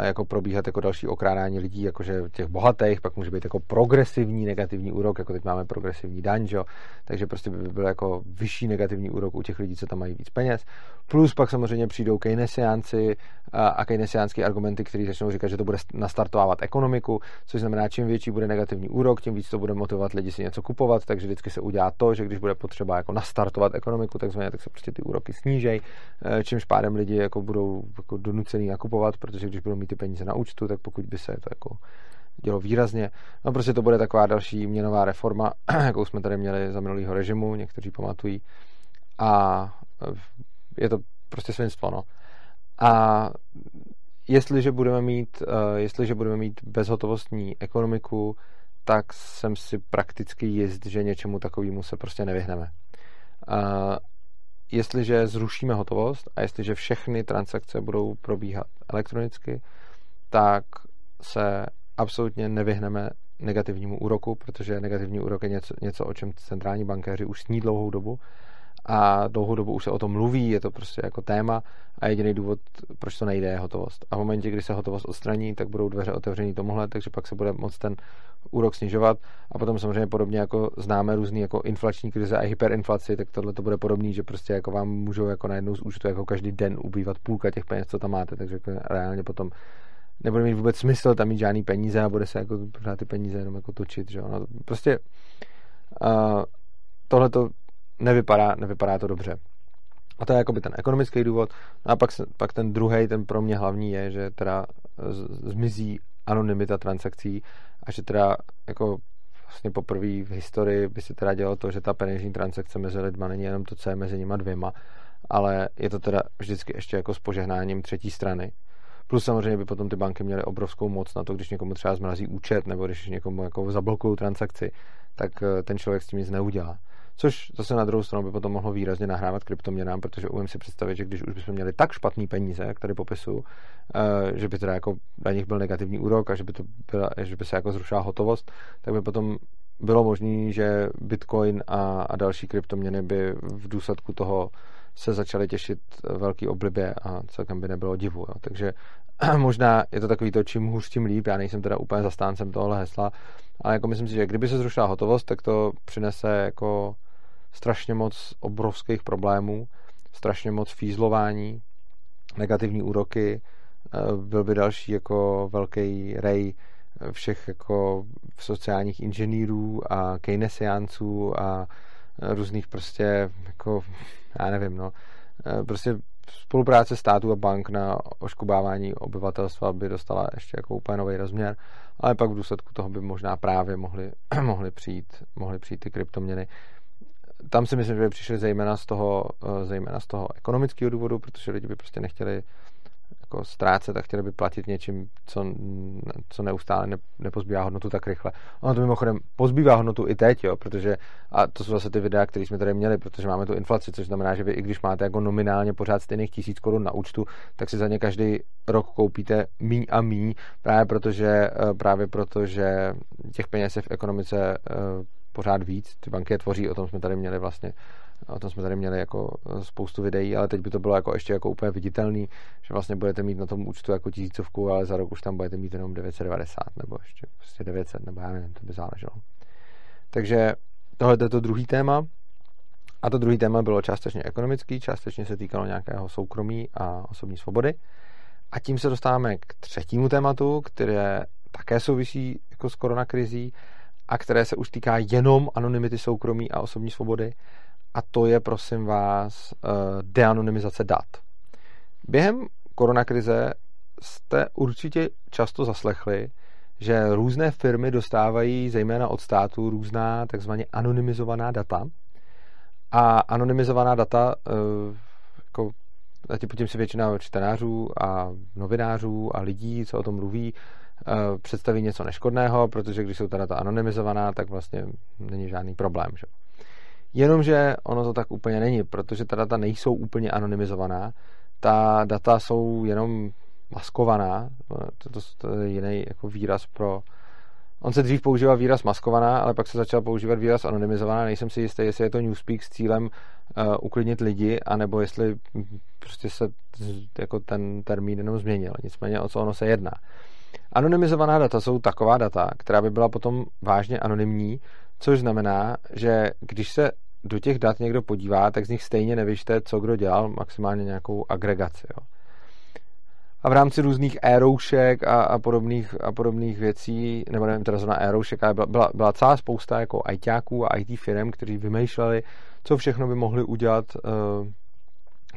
Speaker 1: jako probíhat jako další okrádání lidí, jakože těch bohatých, pak může být jako progresivní negativní úrok, jako teď máme progresivní daň, že? takže prostě by byl jako vyšší negativní úrok u těch lidí, co tam mají víc peněz. Plus pak samozřejmě přijdou keynesiánci a keynesiánské argumenty, které začnou říkat, že to bude nastartovávat ekonomiku, což znamená, čím větší bude negativní úrok, tím víc to bude motivovat lidi si něco kupovat, takže vždycky se udělá to, že když bude potřeba jako nastartovat ekonomiku, takzvaně, tak se prostě ty úroky snížej, e, čímž pádem lidi jako budou jako donucený nakupovat, protože když budou mít ty peníze na účtu, tak pokud by se to jako dělo výrazně. No prostě to bude taková další měnová reforma, jakou jsme tady měli za minulého režimu, někteří pamatují. A je to prostě svinstvo, no. A jestliže budeme mít, uh, jestliže budeme mít bezhotovostní ekonomiku, tak jsem si prakticky jist, že něčemu takovému se prostě nevyhneme. Jestliže zrušíme hotovost a jestliže všechny transakce budou probíhat elektronicky, tak se absolutně nevyhneme negativnímu úroku, protože negativní úrok je něco, něco o čem centrální bankéři už sní dlouhou dobu a dlouhou dobu už se o tom mluví, je to prostě jako téma a jediný důvod, proč to nejde, je hotovost. A v momentě, kdy se hotovost odstraní, tak budou dveře otevřený tomuhle, takže pak se bude moc ten úrok snižovat a potom samozřejmě podobně jako známe různý jako inflační krize a hyperinflaci, tak tohle to bude podobný, že prostě jako vám můžou jako najednou z účtu jako každý den ubývat půlka těch peněz, co tam máte, takže jako reálně potom nebude mít vůbec smysl tam mít žádný peníze a bude se jako ty peníze jenom jako točit, že. No, prostě uh, tohle to nevypadá, nevypadá to dobře. A to je jakoby ten ekonomický důvod. No a pak, pak ten druhý, ten pro mě hlavní je, že teda zmizí anonymita transakcí a že teda jako vlastně poprvé v historii by se teda dělo to, že ta peněžní transakce mezi lidma není jenom to, co je mezi nima dvěma, ale je to teda vždycky ještě jako s požehnáním třetí strany. Plus samozřejmě by potom ty banky měly obrovskou moc na to, když někomu třeba zmrazí účet nebo když někomu jako zablokují transakci, tak eh, ten člověk s tím nic neudělá. Což zase na druhou stranu by potom mohlo výrazně nahrávat kryptoměnám, protože umím si představit, že když už bychom měli tak špatný peníze, jak tady popisu, eh, že by teda jako na nich byl negativní úrok a že by, to byla, že by se jako zrušila hotovost, tak by potom bylo možné, že Bitcoin a, a další kryptoměny by v důsledku toho se začaly těšit velký oblibě a celkem by nebylo divu. Jo. Takže možná je to takový to, čím hůř, tím líp. Já nejsem teda úplně zastáncem tohohle hesla, ale jako myslím si, že kdyby se zrušila hotovost, tak to přinese jako strašně moc obrovských problémů, strašně moc fízlování, negativní úroky, eh, byl by další jako velký rej všech jako sociálních inženýrů a keynesiánců a různých prostě jako, já nevím, no, eh, prostě spolupráce státu a bank na oškubávání obyvatelstva by dostala ještě jako úplně nový rozměr, ale pak v důsledku toho by možná právě mohly, mohly, přijít, mohly přijít ty kryptoměny. Tam si myslím, že by přišly zejména z toho, eh, zejména z toho ekonomického důvodu, protože lidi by prostě nechtěli jako ztrácet a chtěli by platit něčím, co, co neustále ne, nepozbývá hodnotu tak rychle. Ono to mimochodem pozbývá hodnotu i teď, jo, protože, a to jsou zase ty videa, které jsme tady měli, protože máme tu inflaci, což znamená, že vy i když máte jako nominálně pořád stejných tisíc korun na účtu, tak si za ně každý rok koupíte míň a míň, právě protože, eh, právě protože těch peněz je v ekonomice eh, pořád víc, ty banky je tvoří, o tom jsme tady měli vlastně o tom jsme tady měli jako eh, spoustu videí, ale teď by to bylo jako ještě jako úplně viditelný, že vlastně budete mít na tom účtu jako tisícovku, ale za rok už tam budete mít jenom 990 nebo ještě prostě 900, nebo já nevím, to by záleželo. Takže tohle je to druhý téma. A to druhý téma bylo částečně ekonomický, částečně se týkalo nějakého soukromí a osobní svobody. A tím se dostáváme k třetímu tématu, které také souvisí jako s koronakrizí a které se už týká jenom anonymity soukromí a osobní svobody a to je, prosím vás, eh, deanonymizace dat. Během koronakrize jste určitě často zaslechli, že různé firmy dostávají zejména od státu různá takzvaně anonymizovaná data. A anonymizovaná data, eh, jako, tím si většina čtenářů a novinářů a lidí, co o tom mluví, eh, představí něco neškodného, protože když jsou ta data anonymizovaná, tak vlastně není žádný problém. Že? Jenomže ono to tak úplně není, protože ta data nejsou úplně anonymizovaná, ta data jsou jenom maskovaná, to, to, to je jiný jako výraz pro... On se dřív používal výraz maskovaná, ale pak se začal používat výraz anonymizovaná. Nejsem si jistý, jestli je to Newspeak s cílem uh, uklidnit lidi, anebo jestli prostě se jako ten termín jenom změnil. Nicméně o co ono se jedná. Anonymizovaná data jsou taková data, která by byla potom vážně anonymní, což znamená, že když se do těch dat někdo podívá, tak z nich stejně nevyčte, co kdo dělal, maximálně nějakou agregaci. Jo. A v rámci různých éroušek a, a, podobných, a podobných věcí, nebo nevím teda zrovna éroušek, ale byla, byla celá spousta jako ITáků a IT firm, kteří vymýšleli, co všechno by mohli udělat uh,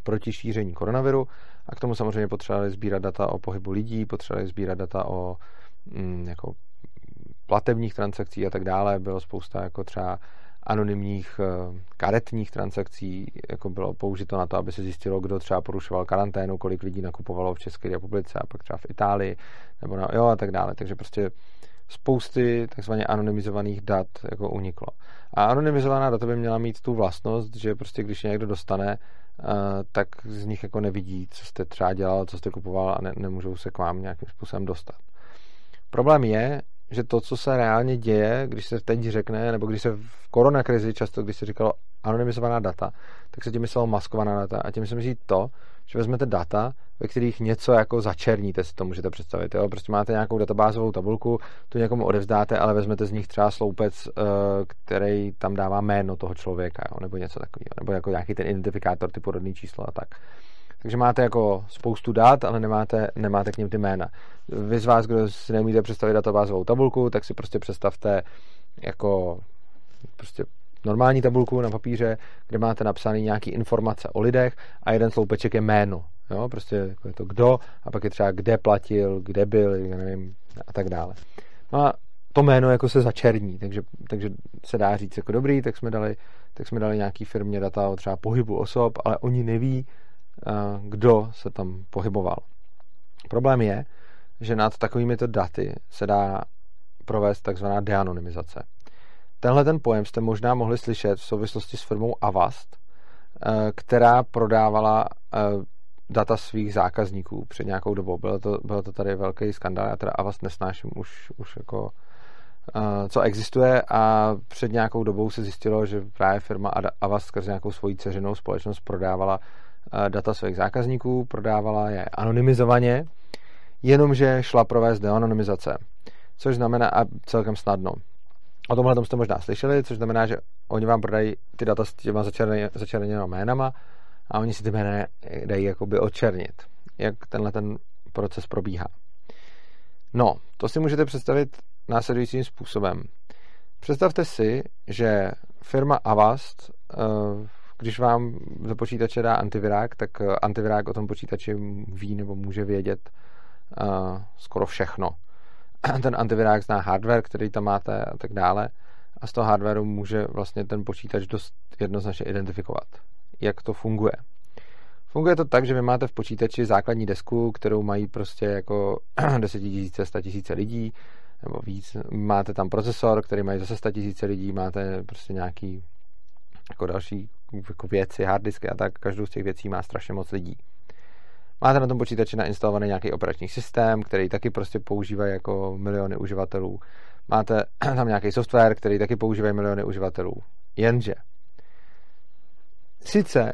Speaker 1: proti šíření koronaviru a k tomu samozřejmě potřebovali sbírat data o pohybu lidí, potřebovali sbírat data o mm, jako platebních transakcí a tak dále. Bylo spousta jako třeba anonymních eh, karetních transakcí jako bylo použito na to, aby se zjistilo, kdo třeba porušoval karanténu, kolik lidí nakupovalo v České republice a pak třeba v Itálii, nebo na, jo a tak dále. Takže prostě spousty takzvaně anonymizovaných dat jako uniklo. A anonymizovaná data by měla mít tu vlastnost, že prostě když je někdo dostane, uh, tak z nich jako nevidí, co jste třeba dělal, co jste kupoval a ne, nemůžou se k vám nějakým způsobem dostat. Problém je, že to, co se reálně děje, když se teď řekne, nebo když se v koronakrizi často, když se říkalo anonymizovaná data, tak se tím myslelo maskovaná data. A tím se myslí to, že vezmete data, ve kterých něco jako začerníte, si to můžete představit. Jo? Prostě máte nějakou databázovou tabulku, tu někomu odevzdáte, ale vezmete z nich třeba sloupec, eh, který tam dává jméno toho člověka, jo? nebo něco takového, nebo jako nějaký ten identifikátor typu rodný číslo a tak. Takže máte jako spoustu dat, ale nemáte, nemáte k ním ty jména. Vy z vás, kdo si nemůžete představit databázovou tabulku, tak si prostě představte jako prostě normální tabulku na papíře, kde máte napsané nějaké informace o lidech a jeden sloupeček je jméno. Jo, prostě jako je to kdo a pak je třeba kde platil, kde byl, já nevím, a tak dále. No a to jméno jako se začerní, takže, takže se dá říct jako dobrý, tak jsme dali, tak jsme dali nějaký firmě data o třeba pohybu osob, ale oni neví, kdo se tam pohyboval. Problém je, že nad takovými daty se dá provést takzvaná deanonymizace. Tenhle ten pojem jste možná mohli slyšet v souvislosti s firmou Avast, eh, která prodávala eh, data svých zákazníků před nějakou dobou. Bylo to, bylo to tady velký skandál, já teda Avast nesnáším už, už jako eh, co existuje a před nějakou dobou se zjistilo, že právě firma Avast skrze nějakou svoji ceřinou společnost prodávala data svých zákazníků, prodávala je anonymizovaně, jenomže šla provést deanonymizace, což znamená a celkem snadno. O tomhle jste možná slyšeli, což znamená, že oni vám prodají ty data s těma začerněnými jménama a oni si ty jména dají jakoby odčernit, jak tenhle ten proces probíhá. No, to si můžete představit následujícím způsobem. Představte si, že firma Avast eh, když vám do počítače dá antivirák, tak eh, antivirák o tom počítači ví nebo může vědět uh, skoro všechno. Ten antivirák zná hardware, který tam máte a tak dále a z toho hardwareu může vlastně ten počítač dost jednoznačně identifikovat, jak to funguje. Funguje to tak, že vy máte v počítači základní desku, kterou mají prostě jako 10 000, 100 000 lidí, nebo víc. Máte tam procesor, který mají zase 100 000 lidí, máte prostě nějaký jako další jako věci, harddisky a tak, každou z těch věcí má strašně moc lidí. Máte na tom počítači nainstalovaný nějaký operační systém, který taky prostě používají jako miliony uživatelů. Máte tam nějaký software, který taky používají miliony uživatelů. Jenže sice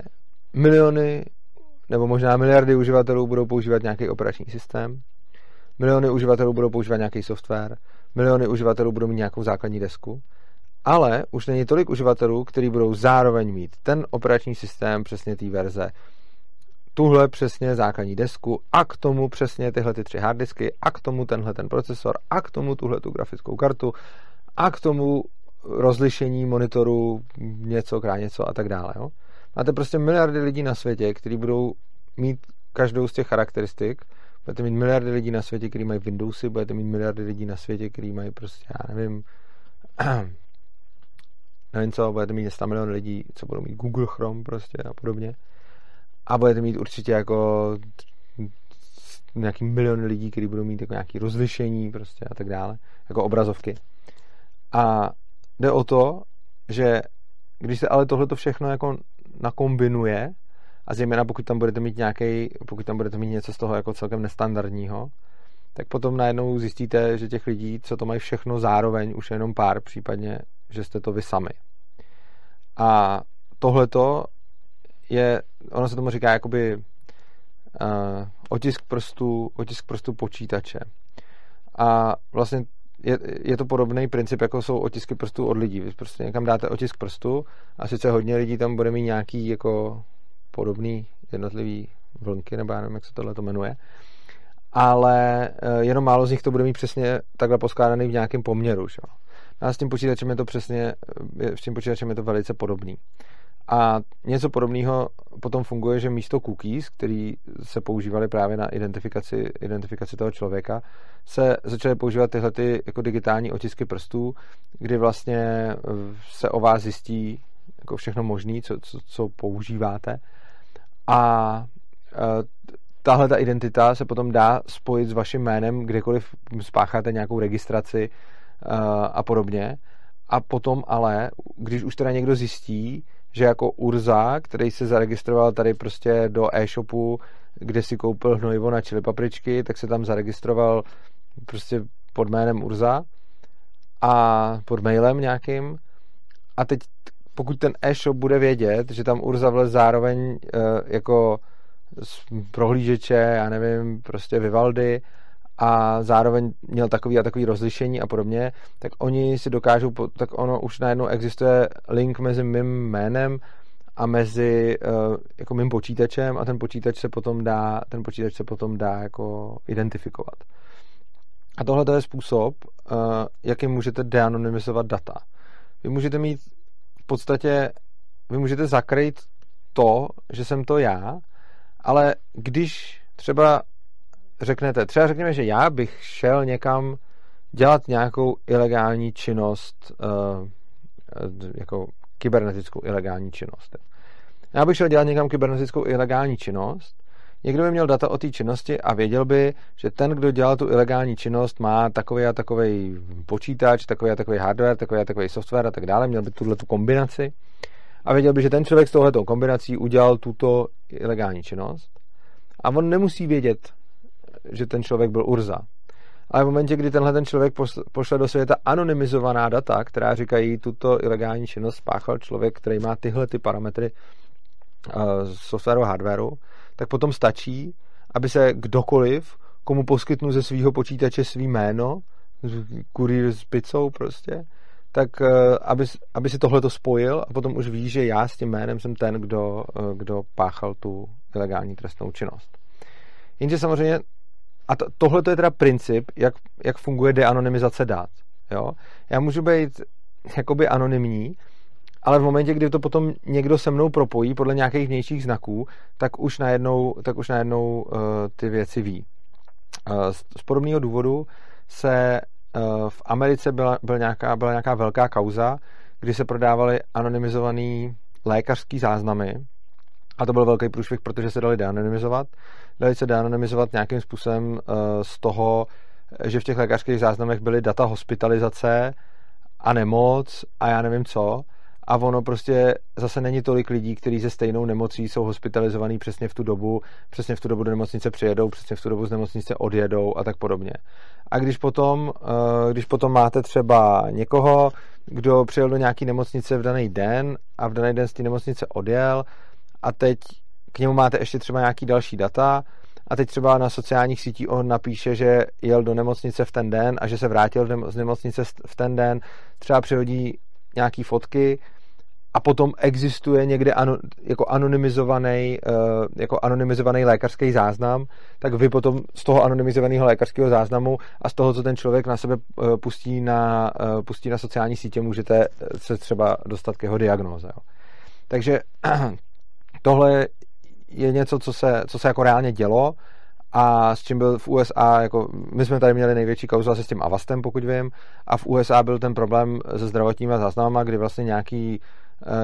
Speaker 1: miliony nebo možná miliardy uživatelů budou používat nějaký operační systém, miliony uživatelů budou používat nějaký software, miliony uživatelů budou mít nějakou základní desku, ale už není tolik uživatelů, kteří budou zároveň mít ten operační systém přesně té verze, tuhle přesně základní desku a k tomu přesně tyhle ty tři harddisky a k tomu tenhle ten procesor a k tomu tuhle tu grafickou kartu a k tomu rozlišení monitoru něco krát něco a tak dále. Jo? Máte prostě miliardy lidí na světě, kteří budou mít každou z těch charakteristik. Budete mít miliardy lidí na světě, kteří mají Windowsy, budete mít miliardy lidí na světě, kteří mají prostě, já nevím, nevím co, budete mít 100 milionů lidí, co budou mít Google Chrome prostě a podobně. A budete mít určitě jako nějaký milion lidí, kteří budou mít jako nějaký rozlišení prostě a tak dále, jako obrazovky. A jde o to, že když se ale tohle všechno jako nakombinuje, a zejména pokud tam budete mít nějaký, pokud tam budete mít něco z toho jako celkem nestandardního, tak potom najednou zjistíte, že těch lidí, co to mají všechno zároveň, už je jenom pár, případně, že jste to vy sami. A tohleto je, ono se tomu říká jakoby uh, otisk prstů, otisk prstů počítače. A vlastně je, je to podobný princip, jako jsou otisky prstů od lidí. Vy prostě někam dáte otisk prstu a sice hodně lidí tam bude mít nějaký jako podobný jednotlivý vlnky, nebo já nevím, jak se tohle to jmenuje, ale eh, jenom málo z nich to bude mít přesně takhle poskládaný v nějakém poměru. Že? A s tím počítačem je to přesně, eh, s tím počítačem je to velice podobný. A něco podobného potom funguje, že místo cookies, který se používaly právě na identifikaci, identifikaci toho člověka, se začaly používat tyhle ty jako digitální otisky prstů, kdy vlastně eh, se o vás zjistí jako všechno možné, co, co, co používáte. A e, tahle ta identita se potom dá spojit s vaším jménem, kdekoliv spácháte nějakou registraci a podobně. A potom ale, když už teda někdo zjistí, že jako Urza, který se zaregistroval tady prostě do e-shopu, kde si koupil hnojivo na čili papričky, tak se tam zaregistroval prostě pod jménem Urza a pod mailem nějakým a teď pokud ten e-shop bude vědět, že tam Urza vlez zároveň uh, jako prohlížeče, já nevím, prostě Vivaldy a zároveň měl takový a takový rozlišení a podobně, tak oni si dokážou, tak ono už najednou existuje link mezi mým jménem a mezi uh, jako mým počítačem a ten počítač se potom dá, ten počítač se potom dá jako identifikovat. A tohle je způsob, uh, jakým můžete deanonymizovat data. Vy můžete mít v podstatě, vy můžete zakrýt to, že jsem to já, ale když třeba řeknete, třeba řekněme, že já bych šel někam dělat nějakou ilegální činnost, uh, jako kybernetickou ilegální činnost. Já bych šel dělat někam kybernetickou ilegální činnost, někdo by měl data o té činnosti a věděl by, že ten, kdo dělal tu ilegální činnost, má takový a takový počítač, takový a takový hardware, takový a takový software a tak dále, měl by tuhle tu kombinaci. A věděl by, že ten člověk s touhletou kombinací udělal tuto ilegální činnost. A on nemusí vědět, že ten člověk byl Urza. Ale v momentě, kdy tenhle ten člověk pošle do světa anonymizovaná data, která říkají, tuto ilegální činnost spáchal člověk, který má tyhle ty parametry uh, softwaru a hardwareu, tak potom stačí, aby se kdokoliv, komu poskytnu ze svého počítače svý jméno, kurýr s pizzou prostě, tak uh, aby, aby si tohle to spojil a potom už ví, že já s tím jménem jsem ten, kdo, uh, kdo páchal tu ilegální trestnou činnost. Jenže samozřejmě a to, tohle je teda princip, jak, jak funguje deanonymizace dat. Jo? Já můžu být jakoby anonymní, ale v momentě, kdy to potom někdo se mnou propojí podle nějakých vnějších znaků, tak už najednou, tak už najednou uh, ty věci ví. Uh, z, z podobného důvodu se uh, v Americe byla, byl nějaká, byla nějaká velká kauza, kdy se prodávaly anonymizované lékařské záznamy a to byl velký průšvih, protože se dali deanonymizovat. Dali se deanonymizovat nějakým způsobem uh, z toho, že v těch lékařských záznamech byly data hospitalizace a nemoc a já nevím co. A ono prostě zase není tolik lidí, kteří se stejnou nemocí jsou hospitalizovaní přesně v tu dobu, přesně v tu dobu do nemocnice přijedou, přesně v tu dobu z nemocnice odjedou a tak podobně. A když potom, uh, když potom máte třeba někoho, kdo přijel do nějaké nemocnice v daný den a v daný den z té nemocnice odjel, a teď k němu máte ještě třeba nějaký další data a teď třeba na sociálních sítích on napíše, že jel do nemocnice v ten den a že se vrátil z nemocnice v ten den, třeba přihodí nějaký fotky a potom existuje někde ano, jako anonymizovaný, uh, jako anonymizovaný lékařský záznam, tak vy potom z toho anonymizovaného lékařského záznamu a z toho, co ten člověk na sebe uh, pustí na, uh, pustí na sociální sítě, můžete se třeba dostat k jeho diagnóze. Takže tohle je něco, co se, co se jako reálně dělo a s čím byl v USA, jako my jsme tady měli největší kauzu asi s tím Avastem, pokud vím, a v USA byl ten problém se zdravotníma záznamama, kdy vlastně nějaký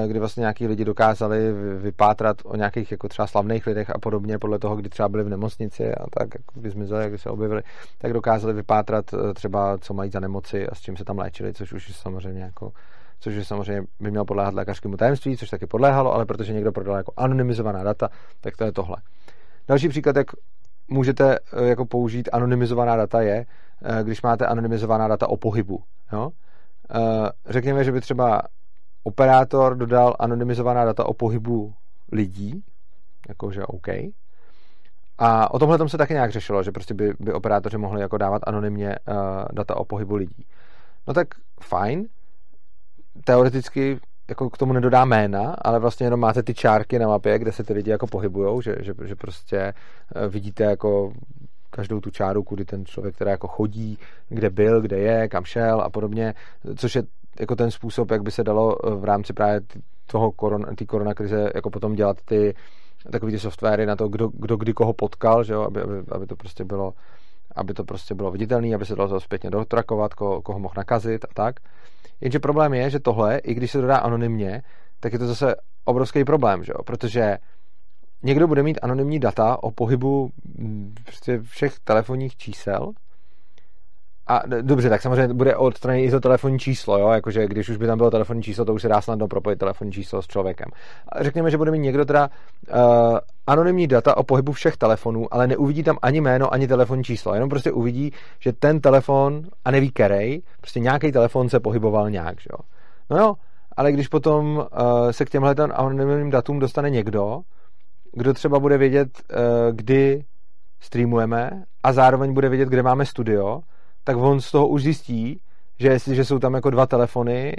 Speaker 1: eh, kdy vlastně nějaký lidi dokázali vypátrat o nějakých jako třeba slavných lidech a podobně, podle toho, kdy třeba byli v nemocnici a tak jako by zmizeli, jak se objevili, tak dokázali vypátrat eh, třeba, co mají za nemoci a s čím se tam léčili, což už samozřejmě jako což je samozřejmě by mělo podléhat lékařskému tajemství, což taky podléhalo, ale protože někdo prodal jako anonymizovaná data, tak to je tohle. Další příklad, jak můžete eh, jako použít anonymizovaná data je, eh, když máte anonymizovaná data o pohybu. Jo? Eh, řekněme, že by třeba operátor dodal anonymizovaná data o pohybu lidí, jakože OK. A o tomhle tom se taky nějak řešilo, že prostě by, by operátoři mohli jako dávat anonymně uh, data o pohybu lidí. No tak fajn, teoreticky jako k tomu nedodá jména, ale vlastně jenom máte ty čárky na mapě, kde se ty lidi jako pohybujou, že, že, že prostě eh, vidíte jako každou tu čáru, kudy ten člověk teda jako chodí, kde byl, kde je, kam šel a podobně, což je jako ten způsob, jak by se dalo eh, v rámci právě toho korona, ty koronakrize jako potom dělat ty takový ty softwary na to, kdo, kdo kdy koho potkal, že jo, aby, aby, aby to prostě bylo aby to prostě bylo viditelné, aby se dalo to zpětně dotrakovat, koho, koho mohl nakazit a tak. Jenže problém je, že tohle, i když se dodá anonymně, tak je to zase obrovský problém, že jo? protože někdo bude mít anonymní data o pohybu mm, prostě všech telefonních čísel a dobře, tak samozřejmě bude odstraněno i to telefonní číslo, jo? jakože když už by tam bylo telefonní číslo, to už se dá snadno propojit telefonní číslo s člověkem. A řekněme, že bude mít někdo teda uh, anonymní data o pohybu všech telefonů, ale neuvidí tam ani jméno, ani telefonní číslo, jenom prostě uvidí, že ten telefon, a neví kerej, prostě nějaký telefon se pohyboval nějak, že jo. No jo, ale když potom uh, se k těmhle anonymním datům dostane někdo, kdo třeba bude vědět, uh, kdy streamujeme a zároveň bude vědět, kde máme studio, tak on z toho už zjistí, že jestliže jsou tam jako dva telefony,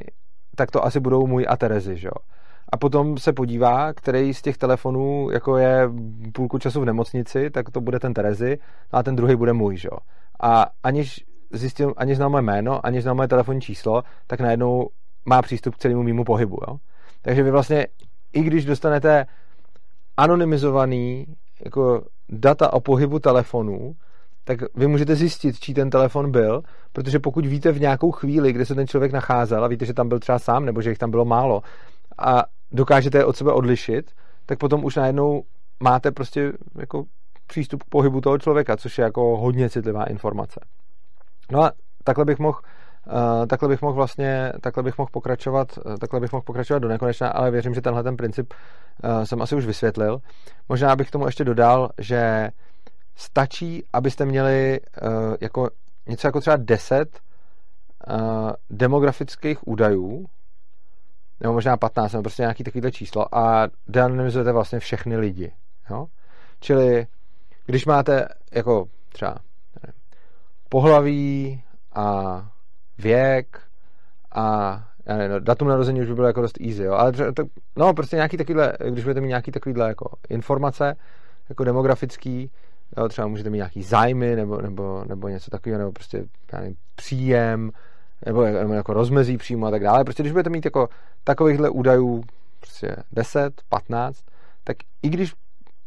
Speaker 1: tak to asi budou můj a Terezy, že jo. A potom se podívá, který z těch telefonů jako je půlku času v nemocnici, tak to bude ten Terezy, no a ten druhý bude můj, že jo. A aniž zjistil, aniž znal moje jméno, aniž znal moje telefonní číslo, tak najednou má přístup k celému mýmu pohybu, jo. Takže vy vlastně, i když dostanete anonymizovaný jako data o pohybu telefonů, tak vy můžete zjistit, čí ten telefon byl, protože pokud víte v nějakou chvíli, kde se ten člověk nacházel a víte, že tam byl třeba sám, nebo že jich tam bylo málo a dokážete je od sebe odlišit, tak potom už najednou máte prostě jako přístup k pohybu toho člověka, což je jako hodně citlivá informace. No a takhle bych mohl Uh, takhle bych mohl vlastně, takhle bych mohl pokračovat, uh, takhle bych mohl pokračovat do nekonečna, ale věřím, že tenhle ten princip uh, jsem asi už vysvětlil. Možná bych k tomu ještě dodal, že stačí, abyste měli uh, jako něco jako třeba 10 uh, demografických údajů, nebo možná 15, nebo prostě nějaký takovýhle číslo a deanonymizujete vlastně všechny lidi. Jo? Čili když máte jako třeba nevím, pohlaví a věk a já nevím, no, datum narození už by bylo jako dost easy, jo? ale třeba, to, no prostě nějaký takovýhle, když budete mít nějaký takovýhle jako informace, jako demografický, Jo, třeba můžete mít nějaký zájmy nebo, nebo, nebo něco takového, nebo prostě já nevím, příjem, nebo, nebo jako rozmezí příjmu a tak dále. Prostě když budete mít jako takovýchhle údajů prostě 10, 15, tak i když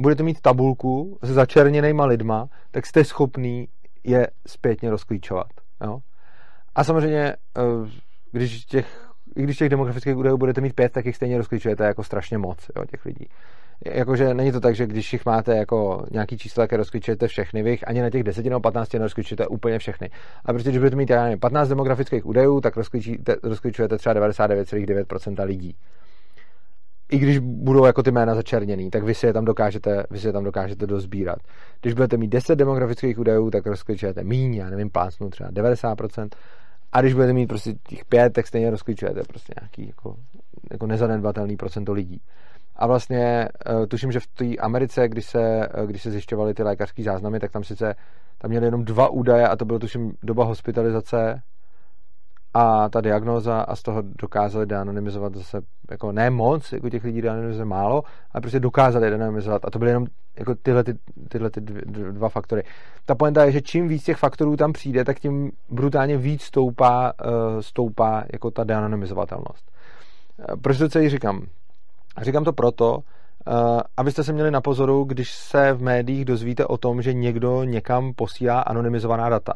Speaker 1: budete mít tabulku se začerněnýma lidma, tak jste schopný je zpětně rozklíčovat. Jo? A samozřejmě, eh, když těch, i když těch demografických údajů budete mít pět, tak jich stejně rozklíčujete jako strašně moc jo, těch lidí jakože není to tak, že když jich máte jako nějaký číslo, je rozklíčujete všechny, vy jich ani na těch 10 nebo 15 nerozklíčujete úplně všechny. A prostě, když budete mít já nevím, 15 demografických údajů, tak rozklíčujete třeba 99,9% lidí. I když budou jako ty jména začerněný, tak vy si je tam dokážete, vy si je tam dokážete dozbírat. Když budete mít 10 demografických údajů, tak rozklíčujete míň, já nevím, pásnu třeba 90%. A když budete mít prostě těch pět, tak stejně rozklíčujete prostě nějaký jako, jako nezanedbatelný procento lidí. A vlastně uh, tuším, že v té Americe, když se, uh, když se zjišťovaly ty lékařské záznamy, tak tam sice tam měli jenom dva údaje a to bylo tuším doba hospitalizace a ta diagnóza a z toho dokázali deanonymizovat zase jako ne moc, jako těch lidí deanonymizuje málo, ale prostě dokázali deanonymizovat a to byly jenom jako tyhle, ty, tyhle ty dva faktory. Ta pointa je, že čím víc těch faktorů tam přijde, tak tím brutálně víc stoupá, uh, stoupá jako ta deanonymizovatelnost. Proč to celý říkám? Říkám to proto, uh, abyste se měli na pozoru, když se v médiích dozvíte o tom, že někdo někam posílá anonymizovaná data.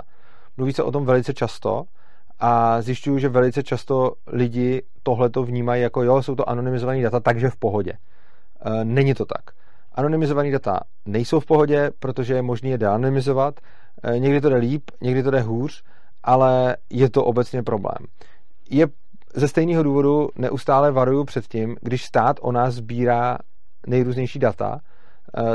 Speaker 1: Mluví se o tom velice často, a zjišťuju, že velice často lidi tohleto vnímají jako jo, jsou to anonymizované data, takže v pohodě. E, není to tak. Anonymizované data nejsou v pohodě, protože je možné je deanonymizovat. E, někdy to jde líp, někdy to jde hůř, ale je to obecně problém. Je ze stejného důvodu neustále varuju před tím, když stát o nás sbírá nejrůznější data,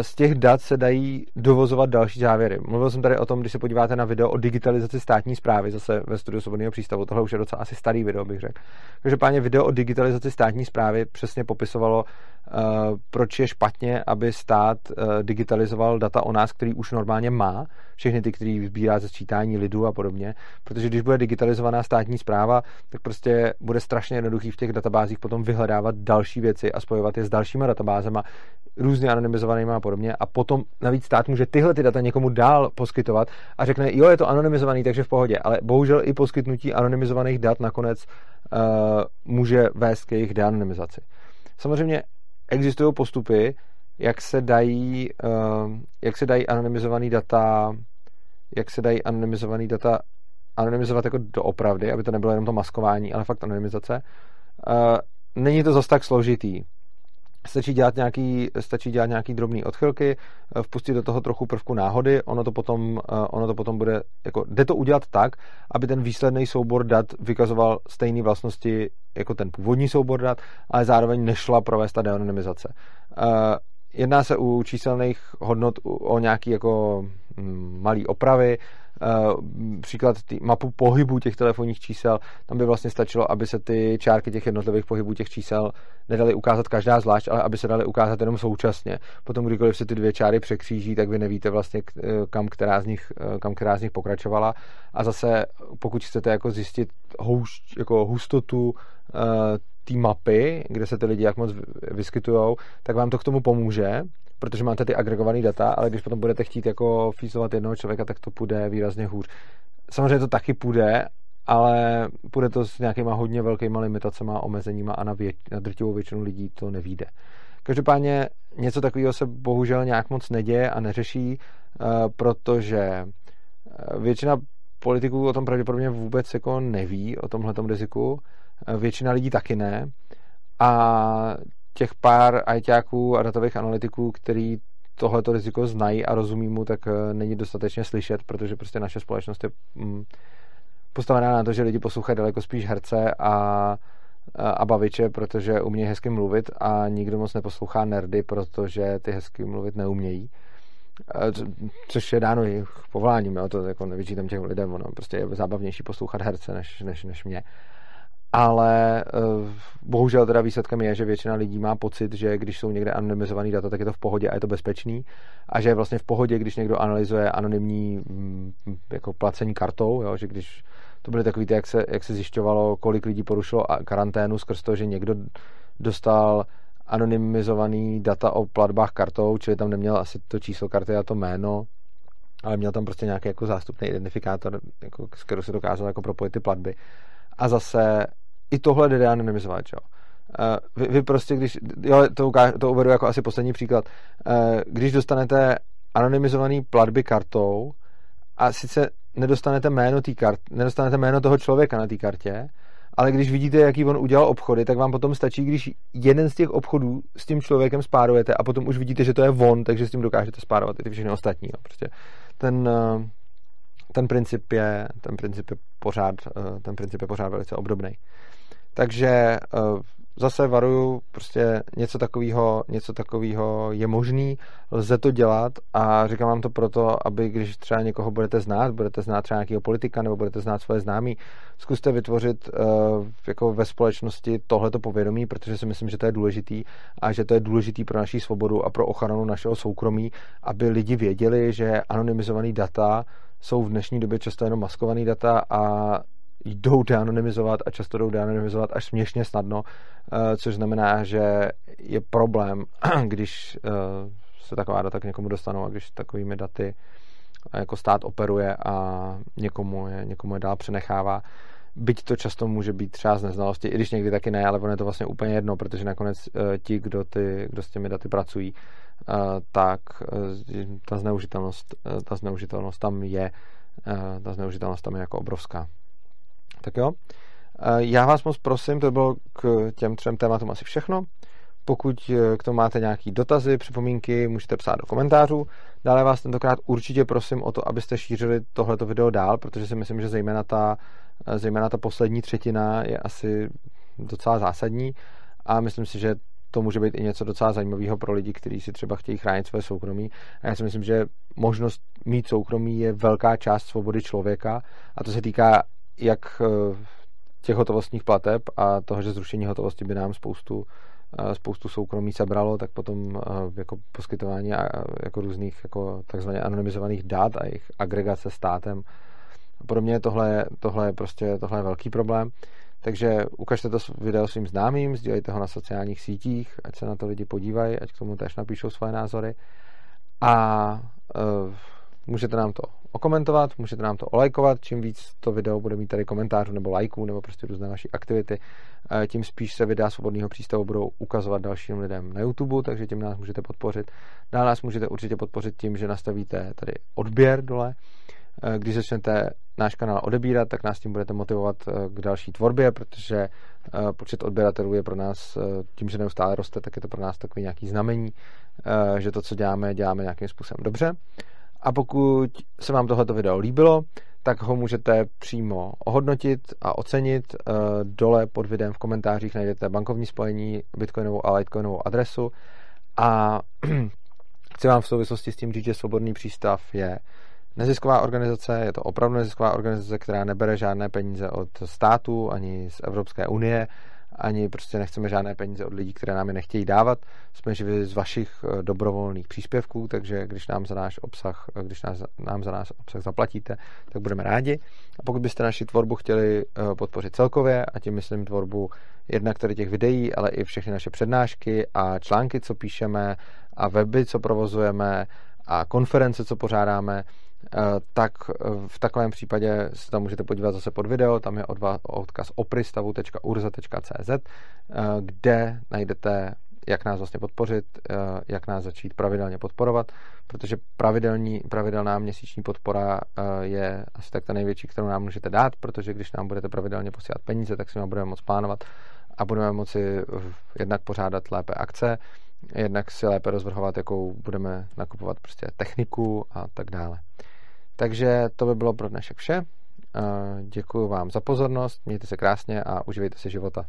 Speaker 1: z těch dat se dají dovozovat další závěry. Mluvil jsem tady o tom, když se podíváte na video o digitalizaci státní zprávy, zase ve studiu Svobodného přístavu. Tohle už je docela asi starý video, bych řekl. Každopádně video o digitalizaci státní zprávy přesně popisovalo, uh, proč je špatně, aby stát uh, digitalizoval data o nás, který už normálně má, všechny ty, který sbírá ze sčítání lidu a podobně. Protože když bude digitalizovaná státní zpráva, tak prostě bude strašně jednoduchý v těch databázích potom vyhledávat další věci a spojovat je s dalšími databázema, různě anonymizovanými a podobně. A potom navíc stát může tyhle ty data někomu dál poskytovat a řekne, jo, je to anonymizovaný, takže v pohodě. Ale bohužel i poskytnutí anonymizovaných dat nakonec uh, může vést k jejich deanonymizaci. Samozřejmě existují postupy, jak se dají, uh, jak se dají anonymizovaný data jak se dají anonymizovaný data anonymizovat jako doopravdy, aby to nebylo jenom to maskování, ale fakt anonymizace. Uh, není to zase tak složitý. Stačí dělat nějaký, stačí dělat nějaký drobný odchylky, eh, vpustit do toho trochu prvku náhody, ono to potom, eh, ono to potom bude, jako, jde to udělat tak, aby ten výsledný soubor dat vykazoval stejné vlastnosti jako ten původní soubor dat, ale zároveň nešla provést ta deanonymizace. Jedná se u číselných hodnot o nějaký jako mm, malý opravy, příklad tý, mapu pohybu těch telefonních čísel, tam by vlastně stačilo, aby se ty čárky těch jednotlivých pohybů těch čísel nedaly ukázat každá zvlášť, ale aby se daly ukázat jenom současně. Potom, kdykoliv se ty dvě čáry překříží, tak vy nevíte vlastně, kam která z nich, kam která z nich pokračovala. A zase, pokud chcete jako zjistit houš, jako hustotu té mapy, kde se ty lidi jak moc vyskytují, tak vám to k tomu pomůže, protože máte ty agregované data, ale když potom budete chtít jako fízovat jednoho člověka, tak to půjde výrazně hůř. Samozřejmě to taky půjde, ale půjde to s nějakýma hodně velkýma limitacemi omezeníma a na, vě- na drtivou většinu lidí to nevíde. Každopádně něco takového se bohužel nějak moc neděje a neřeší, eh, protože eh, většina politiků o tom pravděpodobně vůbec jako neví, o tomhle riziku většina lidí taky ne. A těch pár ajťáků a datových analytiků, který tohleto riziko znají a rozumí mu, tak eh, není dostatečně slyšet, protože prostě naše společnost je mm, postavená na to, že lidi poslouchají daleko spíš herce a, a baviče, protože umějí hezky mluvit a nikdo moc neposlouchá nerdy, protože ty hezky mluvit neumějí. Eh, což je dáno jejich povoláním, jo, to jako nevyčítám těm lidem, ono prostě je zábavnější poslouchat herce než, než, než mě ale uh, bohužel teda výsledkem je, že většina lidí má pocit, že když jsou někde anonymizovaný data, tak je to v pohodě a je to bezpečný a že je vlastně v pohodě, když někdo analyzuje anonymní mm, jako placení kartou, jo, že když to byly takový, jak se, jak se zjišťovalo, kolik lidí porušilo karanténu skrz to, že někdo dostal anonymizovaný data o platbách kartou, čili tam neměl asi to číslo karty a to jméno, ale měl tam prostě nějaký jako zástupný identifikátor, jako, s kterou se dokázal jako propojit ty platby. A zase i tohle jde anonymizovat, jo. Uh, vy, vy prostě, když, jo, to, ukáž, to uvedu jako asi poslední příklad, uh, když dostanete anonymizovaný platby kartou a sice nedostanete jméno té kart, nedostanete jméno toho člověka na té kartě, ale když vidíte, jaký on udělal obchody, tak vám potom stačí, když jeden z těch obchodů s tím člověkem spárujete a potom už vidíte, že to je on, takže s tím dokážete spárovat i ty všechny ostatní. Jo. Prostě ten, uh, ten princip je, ten princip je pořád, eh, ten princip je pořád velice obdobný. Takže eh, zase varuju, prostě něco takového, něco takového je možný, lze to dělat a říkám vám to proto, aby když třeba někoho budete znát, budete znát třeba nějakého politika nebo budete znát svoje známí, zkuste vytvořit uh, jako ve společnosti tohleto povědomí, protože si myslím, že to je důležitý a že to je důležitý pro naši svobodu a pro ochranu našeho soukromí, aby lidi věděli, že anonymizovaný data jsou v dnešní době často jenom maskovaný data a jdou deanonymizovat a často jdou deanonymizovat až směšně snadno, což znamená, že je problém, když se taková data k někomu dostanou a když takovými daty jako stát operuje a někomu je, někomu je dál přenechává. Byť to často může být třeba z neznalosti, i když někdy taky ne, ale ono je to vlastně úplně jedno, protože nakonec ti, kdo, ty, kdo s těmi daty pracují, tak ta zneužitelnost, ta zneužitelnost tam je, ta zneužitelnost tam je jako obrovská. Tak jo, já vás moc prosím, to bylo k těm třem tématům asi všechno. Pokud k tomu máte nějaké dotazy, připomínky, můžete psát do komentářů. Dále vás tentokrát určitě prosím o to, abyste šířili tohleto video dál, protože si myslím, že zejména ta, zejména ta poslední třetina je asi docela zásadní a myslím si, že to může být i něco docela zajímavého pro lidi, kteří si třeba chtějí chránit své soukromí. A já si myslím, že možnost mít soukromí je velká část svobody člověka a to se týká jak eh, těch hotovostních plateb a toho, že zrušení hotovosti by nám spoustu, eh, spoustu soukromí sebralo, tak potom eh, jako poskytování jako různých jako takzvaně anonymizovaných dat a jejich agregace státem. Podobně tohle, tohle, je prostě, tohle je velký problém. Takže ukažte to video svým známým, sdílejte ho na sociálních sítích, ať se na to lidi podívají, ať k tomu tež napíšou svoje názory. A uh, můžete nám to okomentovat, můžete nám to olajkovat, čím víc to video bude mít tady komentářů nebo lajků nebo prostě různé vaší aktivity, uh, tím spíš se videa svobodného přístavu budou ukazovat dalším lidem na YouTube, takže tím nás můžete podpořit. Dále nás můžete určitě podpořit tím, že nastavíte tady odběr dole, Eh, když začnete náš kanál odebírat, tak nás tím budete motivovat eh, k další tvorbě, protože eh, počet odběratelů je pro nás, tím, že neustále roste, tak je to pro nás takový nějaký znamení, že to, co děláme, děláme nějakým způsobem dobře. A pokud se vám tohleto video líbilo, tak ho můžete přímo ohodnotit a ocenit. Dole pod videem v komentářích najdete bankovní spojení, bitcoinovou a litecoinovou adresu a chci vám v souvislosti s tím říct, že svobodný přístav je nezisková organizace, je to opravdu nezisková organizace, která nebere žádné peníze od státu ani z Evropské unie, ani prostě nechceme žádné peníze od lidí, které nám je nechtějí dávat. Jsme živi z vašich eh, dobrovolných příspěvků, takže když nám za náš obsah, eh, když nás, nám za náš obsah zaplatíte, tak budeme rádi. A pokud byste naši tvorbu chtěli eh, podpořit celkově, a tím myslím tvorbu jednak tady těch videí, ale i všechny naše přednášky a články, co píšeme, a weby, co provozujeme, a konference, co pořádáme, tak eh, v takovém případě se tam můžete podívat zase pod video, tam je odkaz opristavu.urza.cz, eh, kde najdete, jak nás vlastně podpořit, jak nás začít pravidelně podporovat, protože pravidelní, pravidelná měsíční podpora je asi tak ta největší, kterou nám můžete dát, protože když nám budete pravidelně posílat peníze, tak si nám budeme moct plánovat a budeme moci jednak pořádat lépe akce, jednak si lépe rozvrhovat, jakou budeme nakupovat prostě techniku a tak dále. Takže to by bylo pro dnešek vše. Děkuji vám za pozornost, mějte se krásně a uživejte si života.